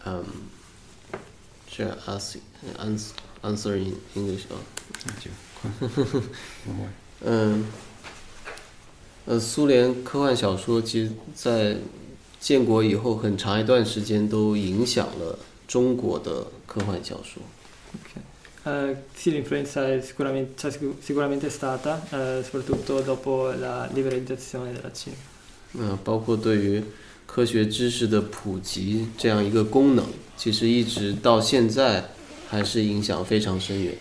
Um, should I ask, answer, answer in English? Oh. 嗯，呃，苏联科幻小说其实，在建国以后很长一段时间都影响了中国的科幻小说。Okay. Uh, sì, l'influenza è sicuramente, cioè, sicuramente stata, uh, soprattutto dopo la liberalizzazione della Cina. 嗯，包括对于科学知识的普及这样一个功能，其实一直到现在还是影响非常深远。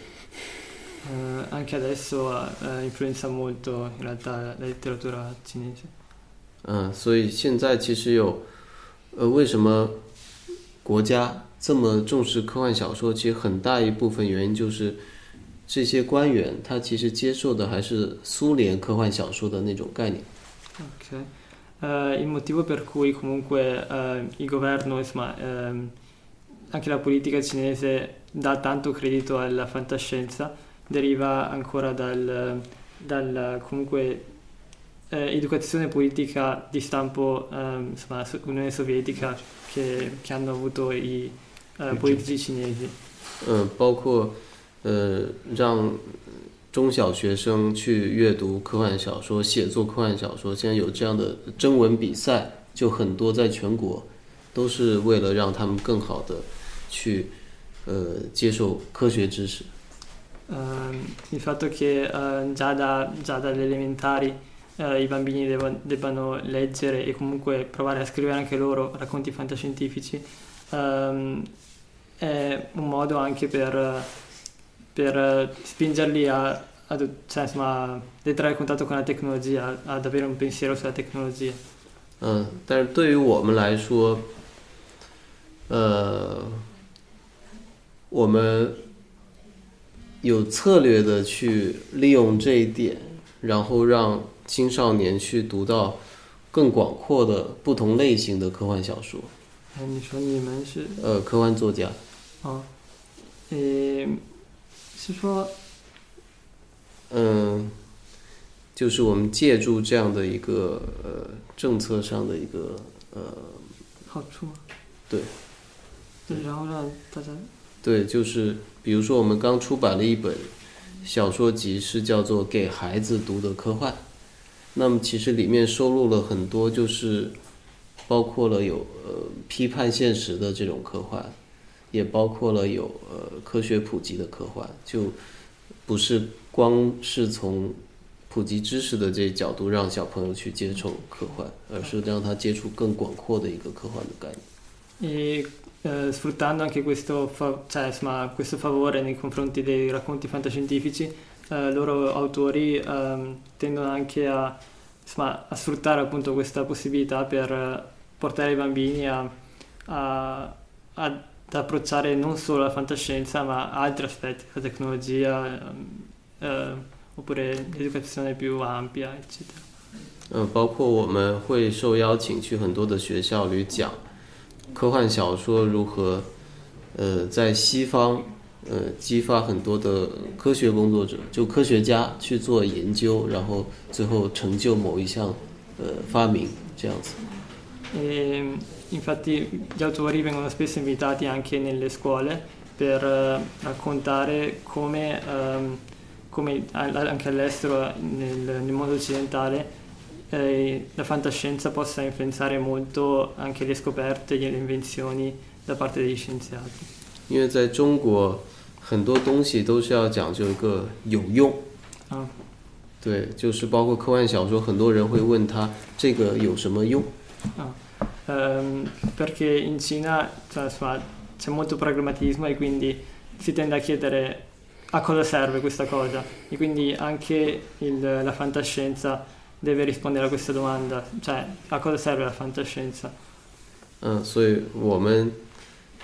Uh, anche adesso uh, influenza molto in realtà la letteratura cinese. 嗯，所以现在其实有，呃，为什么国家 这么重视科幻小说，其实很大一部分原因就是这些官员他其实接受的还是苏联科幻小说的那种概念。Ok, uh, il motivo per cui comunque uh, il governo, insomma, uh, anche la politica cinese dà tanto credito alla fantascienza deriva ancora dal, dal comunque eh, educazione politica di stampo insomma, Unione Sovietica che, che hanno avuto i 呃，politici cinesi。嗯，包括呃，让中小学生去阅读科幻小说、写作科幻小说。现在有这样的征文比赛，就很多在全国，都是为了让他们更好的去呃接受科学知识。Uh, il fatto che uh, già, da, già dalle elementari uh, i bambini debbano leggere e comunque provare a scrivere anche loro racconti fantascientifici um, è un modo anche per, per spingerli a, a, cioè, insomma, a entrare in contatto con la tecnologia, ad avere un pensiero sulla tecnologia. 嗯，但是对于我们来说，呃，我们有策略的去利用这一点，然后让青少年去读到更广阔的不同类型的科幻小说。你说你们是？呃，科幻作家。哦，呃，是说，嗯，就是我们借助这样的一个呃政策上的一个呃好处吗？对，对，然后让大家对，就是比如说我们刚出版了一本小说集，是叫做《给孩子读的科幻》，那么其实里面收录了很多，就是包括了有呃批判现实的这种科幻。也包括了有呃科学普及的科幻，就不是光是从普及知识的这角度让小朋友去接触科幻，而是让他接触更广阔的一个科幻的概念。E eh, sfruttando anche questo, fa- cioè, insomma, questo favore nei confronti dei racconti fantascientifici, eh, loro autori eh, tendono anche a, insomma, a, sfruttare appunto questa possibilità per portare i bambini a, a, a da approcciare non solo la fantascienza ma altri aspetti, la tecnologia eh, oppure l'educazione più ampia, eccetera. 嗯，包括我们会受邀请去很多的学校里讲科幻小说如何，呃，在西方呃激发很多的科学工作者，就科学家去做研究，然后最后成就某一项呃发明这样子。E, infatti gli autori vengono spesso invitati anche nelle scuole per eh, raccontare come, ehm, come a- anche all'estero, nel, nel mondo occidentale, eh, la fantascienza possa influenzare molto anche le scoperte e le invenzioni da parte degli scienziati. 因为在中国很多东西都是要讲究一个有用， Ah, 对，就是包括科幻小说，很多人会问他这个有什么用？ ah. Ehm, perché in Cina cioè, insomma, c'è molto pragmatismo e quindi si tende a chiedere a cosa serve questa cosa e quindi anche il- la fantascienza deve rispondere a questa domanda, cioè a cosa serve la fantascienza? 嗯，所以我们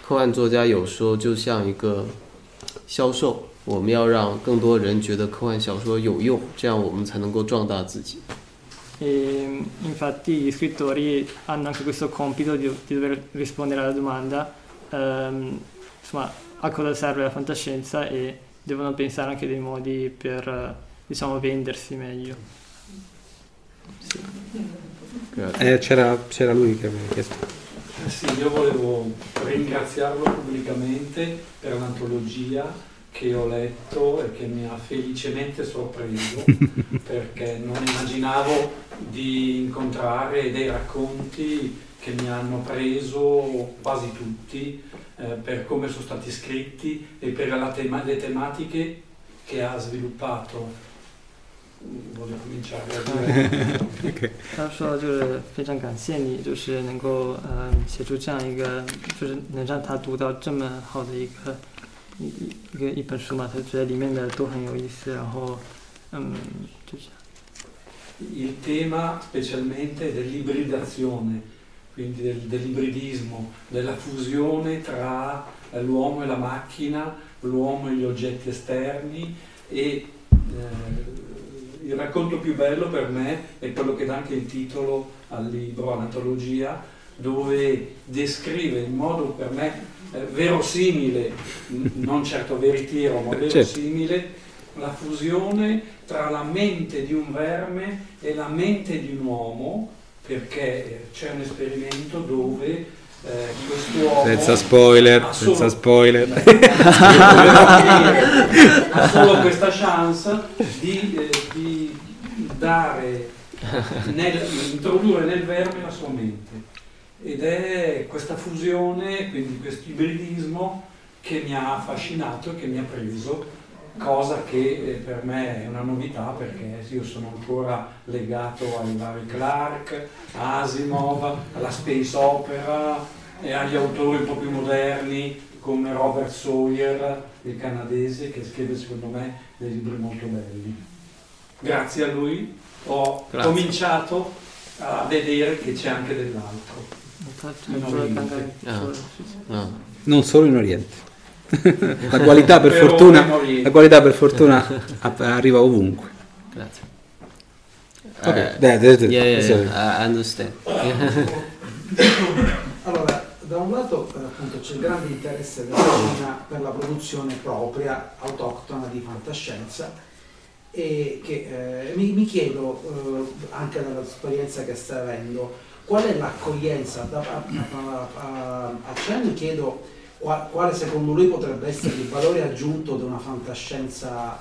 科幻作家有时候就像一个销售，我们要让更多人觉得科幻小说有用，这样我们才能够壮大自己。 E infatti gli scrittori hanno anche questo compito di, di dover rispondere alla domanda ehm, insomma, a cosa serve la fantascienza e devono pensare anche dei modi per diciamo vendersi meglio. Eh, c'era, c'era lui che aveva chiesto. Eh Sì, io volevo ringraziarlo pubblicamente per l'antologia che ho letto e che mi ha felicemente sorpreso perché non immaginavo di incontrare dei racconti che mi hanno preso quasi tutti eh, per come sono stati scritti e per la tema- le tematiche che ha sviluppato. Voglio cominciare a dire 他说就是非常感谢你，就是能够呃写出这样一个，就是能让他读到这么好的一个 一一一个一本书嘛，他觉得里面的都很有意思，然后嗯就这样。 il tema specialmente dell'ibridazione, quindi del- dell'ibridismo, della fusione tra eh, l'uomo e la macchina, l'uomo e gli oggetti esterni e eh, il racconto più bello per me è quello che dà anche il titolo al libro, all'antologia, dove descrive in modo per me eh, verosimile, non certo veritiero, ma Certo. verosimile, la fusione tra la mente di un verme e la mente di un uomo, perché eh, c'è un esperimento dove eh, quest'uomo Senza spoiler, ha solo- senza spoiler. ha solo questa chance di, eh, di dare, nel, introdurre nel verme la sua mente. Ed è questa fusione, quindi questo ibridismo che mi ha affascinato e che mi ha preso, cosa che eh, per me è una novità perché io sono ancora legato ai vari Clark, Asimov, alla space opera e agli autori un po' più moderni come Robert Sawyer, il canadese, che scrive secondo me dei libri molto belli. Grazie a lui ho Grazie. cominciato a vedere che c'è anche dell'altro. Ah. Non solo in Oriente. la qualità fortuna, la qualità per fortuna arriva ovunque. Grazie. Ok, Uh, that- that- that- yeah, yeah, yeah, I understand. Allora, da un lato eh, appunto c'è il grande interesse della Cina per la produzione propria, autoctona di fantascienza e che eh, mi, mi chiedo, eh, anche dall'esperienza che stai avendo, qual è l'accoglienza? A, a, a, a Chen chiedo qua- quale secondo lui potrebbe essere il valore aggiunto di una fantascienza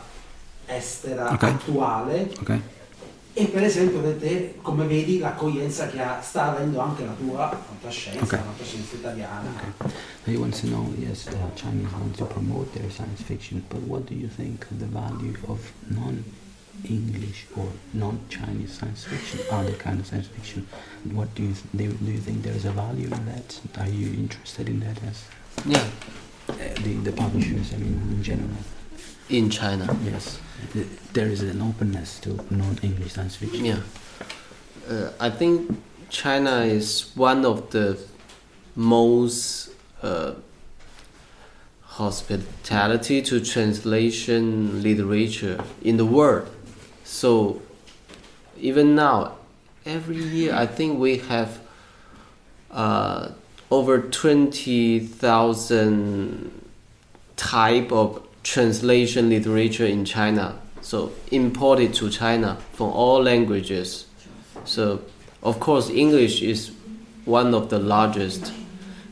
estera Ok. attuale Ok. e per esempio per te come vedi l'accoglienza che ha- sta avendo anche la tua fantascienza, Ok. la fantascienza italiana. He wants to know, yes, the Chinese want to promote their science fiction, but what do you think of the value of non-English or non-Chinese science fiction, other kind of science fiction? What do you th- do? Do you think there is a value in that? Are you interested in that as Yeah. uh, the the publishers? I mean, in general. In China. Yes, there is an openness to non-English science fiction. Yeah. Uh, I think China is one of the most uh, hospitality to translation literature in the world. So even now, every year I think we have uh, over twenty thousand type of translation literature in China. So imported to China from all languages. So of course English is one of the largest,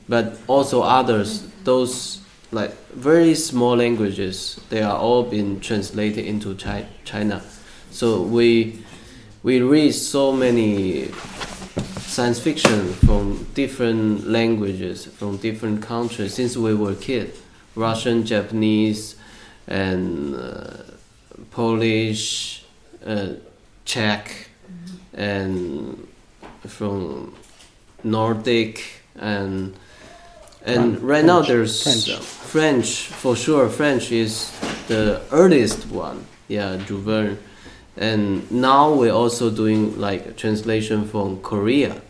but also others. Those like very small languages, they are all been translated into Chi- China. So we we read so many science fiction from different languages, from different countries since we were kids. Russian, Japanese, and uh, Polish, uh, Czech, and from Nordic, and and Fran- right now there's French. French for sure. French is the earliest one. Yeah, Verne. And now we're also doing like translation from Korea,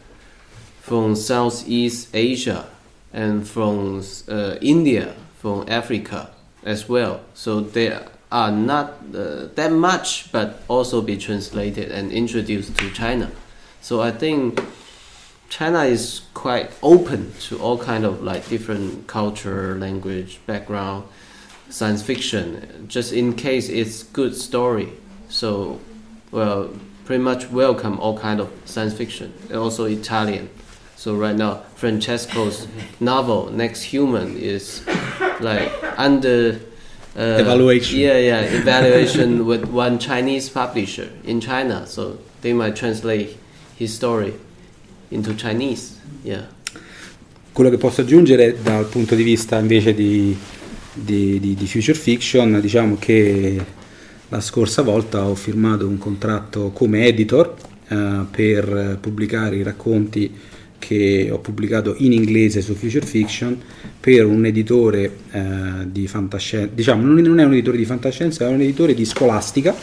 from Southeast Asia, and from uh, India, from Africa as well. So there are not uh, that much, but also be translated and introduced to China. So I think China is quite open to all kind of like different culture, language, background, science fiction. Just in case it's good story. So, well, pretty much welcome all kind of science fiction. And also Italian. So right now, Francesco's novel Next Human is like under uh, Evaluation. Yeah, yeah, evaluation with one Chinese publisher in China. So they might translate his story into Chinese. Yeah. Quello che posso aggiungere dal punto di vista invece di, di- di- di future fiction, diciamo che la scorsa volta ho firmato un contratto come editor eh, per pubblicare i racconti che ho pubblicato in inglese su future fiction per un editore eh, di fantascienza, diciamo non è un editore di fantascienza, è un editore di scolastica,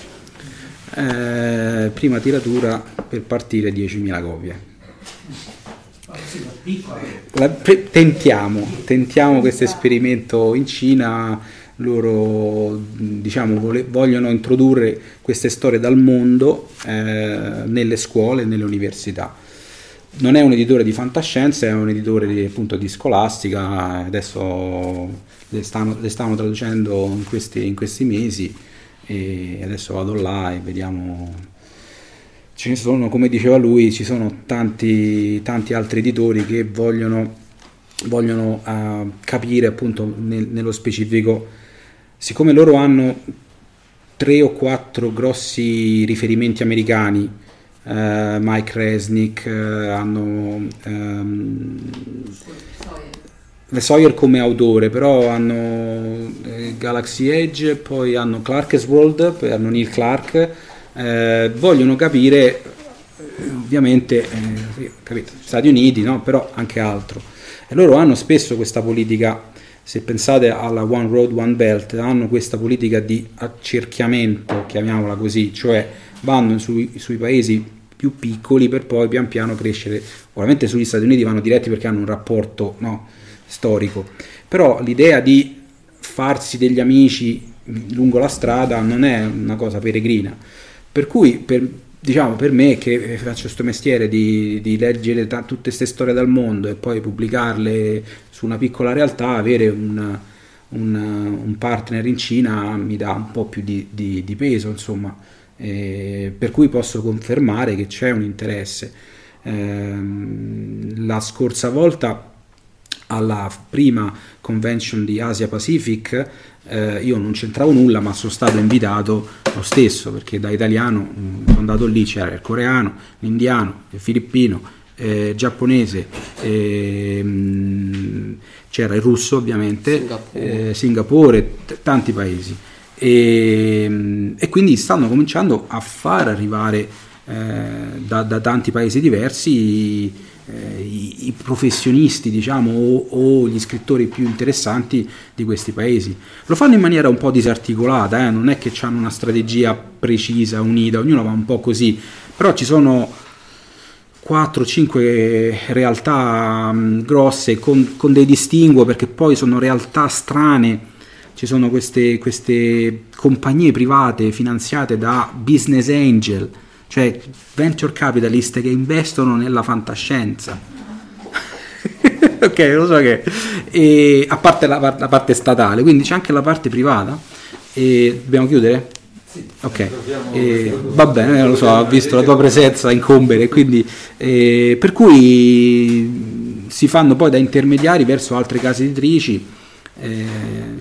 eh, prima tiratura per partire 10.000 copie. Piccola. La- tentiamo, tentiamo questo esperimento in Cina, loro diciamo, vole- vogliono introdurre queste storie dal mondo eh, nelle scuole e nelle università. Non è un editore di fantascienza, è un editore di, appunto di scolastica, adesso le stanno, le stanno traducendo in questi, in questi mesi e adesso vado là e vediamo ce sono, come diceva lui, ci sono tanti, tanti altri editori che vogliono, vogliono eh, capire appunto nel- nello specifico, siccome loro hanno tre o quattro grossi riferimenti americani, eh, Mike Resnick, eh, hanno ehm, Sawyer come autore, però hanno eh, Galaxy Edge, poi hanno Clark's World, poi hanno Neil Clark, eh, vogliono capire ovviamente eh, capito, Stati Uniti, no? però anche altro. E loro hanno spesso questa politica, se pensate alla One Road, One Belt, hanno questa politica di accerchiamento, chiamiamola così, cioè vanno sui, sui paesi più piccoli per poi pian piano crescere. Ovviamente sugli Stati Uniti vanno diretti perché hanno un rapporto no, storico, però l'idea di farsi degli amici lungo la strada non è una cosa peregrina. Per cui, per, diciamo, per me che faccio questo mestiere di, di leggere ta- tutte queste storie dal mondo e poi pubblicarle su una piccola realtà, avere un, un, un partner in Cina mi dà un po' più di, di- di peso, insomma. Eh, per cui posso confermare che c'è un interesse. Ehm, la scorsa volta alla prima convention di Asia Pacific eh, io non c'entravo nulla ma sono stato invitato lo stesso perché da italiano mh, sono andato lì c'era il coreano, l'indiano, il filippino, eh, il giapponese, eh, mh, c'era il russo ovviamente, Singapore. eh, Singapore, t- tanti paesi e, mh, e quindi stanno cominciando a far arrivare eh, da, da tanti paesi diversi eh, i, i professionisti diciamo o, o gli scrittori più interessanti di questi paesi. Lo fanno in maniera un po' disarticolata eh, non è che hanno una strategia precisa unita ognuno va un po' così però ci sono 4-5 realtà mh, grosse con, con dei distinguo perché poi sono realtà strane. Ci sono queste, queste compagnie private finanziate da business angel cioè venture capitalist che investono nella fantascienza ok, lo so che e, a parte la, la, parte statale, quindi c'è anche la parte privata. E dobbiamo chiudere? Sì, ok, e, va bene, lo so, ho visto la tua presenza incombere, quindi eh, per cui si fanno poi da intermediari verso altre case editrici, eh,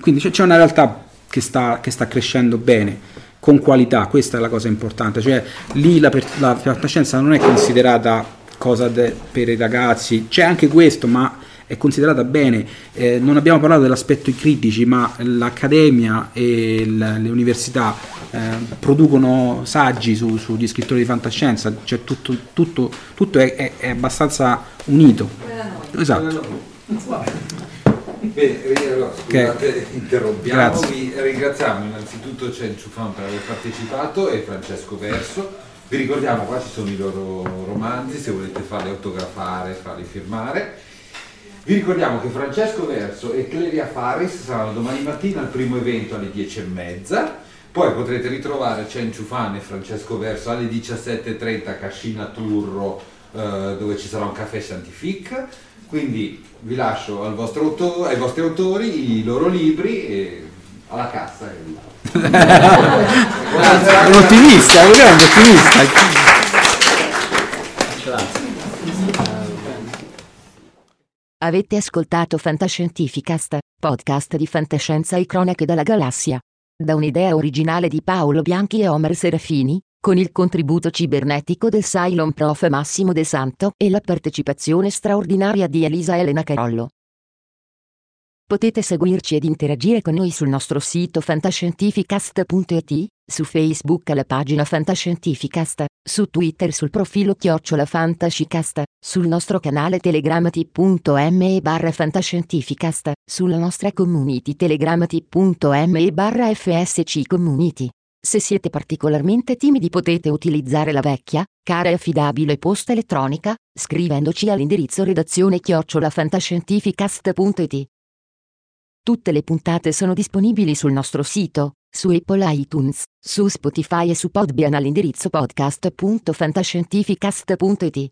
quindi c'è, c'è una realtà che sta, che sta crescendo bene con qualità, questa è la cosa importante, cioè lì la, la fantascienza non è considerata cosa de, per i ragazzi, c'è anche questo, ma è considerata bene. Eh, non abbiamo parlato dell'aspetto critici, ma l'accademia e le università eh, producono saggi su, sugli scrittori di fantascienza, cioè tutto, tutto, tutto è, è, è, abbastanza unito. Esatto. Bene, allora, scusate, okay. interrompiamo, vi ringraziamo innanzitutto Chen Ciufan per aver partecipato e Francesco Verso. Vi ricordiamo qua ci sono i loro romanzi, se volete farli autografare, farli firmare. Vi ricordiamo che Francesco Verso e Clelia Faris saranno domani mattina al primo evento alle 10.30, poi potrete ritrovare Chen Ciufan e Francesco Verso alle 17.30 a Cascina Turro eh, dove ci sarà un caffè scientific quindi vi lascio al autore, ai vostri autori i loro libri e alla cassa. un ottimista, un grande ottimista. Avete ascoltato Fantascientificast, podcast di fantascienza e cronache dalla galassia. Da un'idea originale di Paolo Bianchi e Omer Serafini, con il contributo cibernetico del Cylon Prof Massimo De Santo e la partecipazione straordinaria di Elisa Elena Carollo. Potete seguirci ed interagire con noi sul nostro sito fantascientificast.it, su Facebook alla pagina Fantascientificast, su Twitter sul profilo Chiocciola Fantascicast, sul nostro canale telegramati.me barra Fantascientificast, sulla nostra community telegramati.me barra FSC Community. Se siete particolarmente timidi potete utilizzare la vecchia, cara e affidabile posta elettronica, scrivendoci all'indirizzo redazione chiocciolafantascientificast.it. Tutte le puntate sono disponibili sul nostro sito, su Apple iTunes, su Spotify e su Podbean all'indirizzo podcast.fantascientificast.it.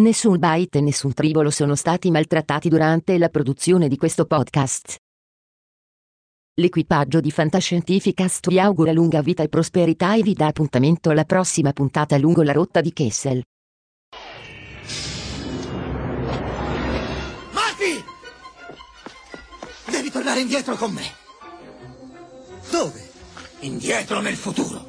Nessun byte e nessun tribolo sono stati maltrattati durante la produzione di questo podcast. L'equipaggio di Fantascientificast vi augura lunga vita e prosperità e vi dà appuntamento alla prossima puntata lungo la rotta di Kessel. Marty! Devi tornare indietro con me. Dove? Indietro nel futuro.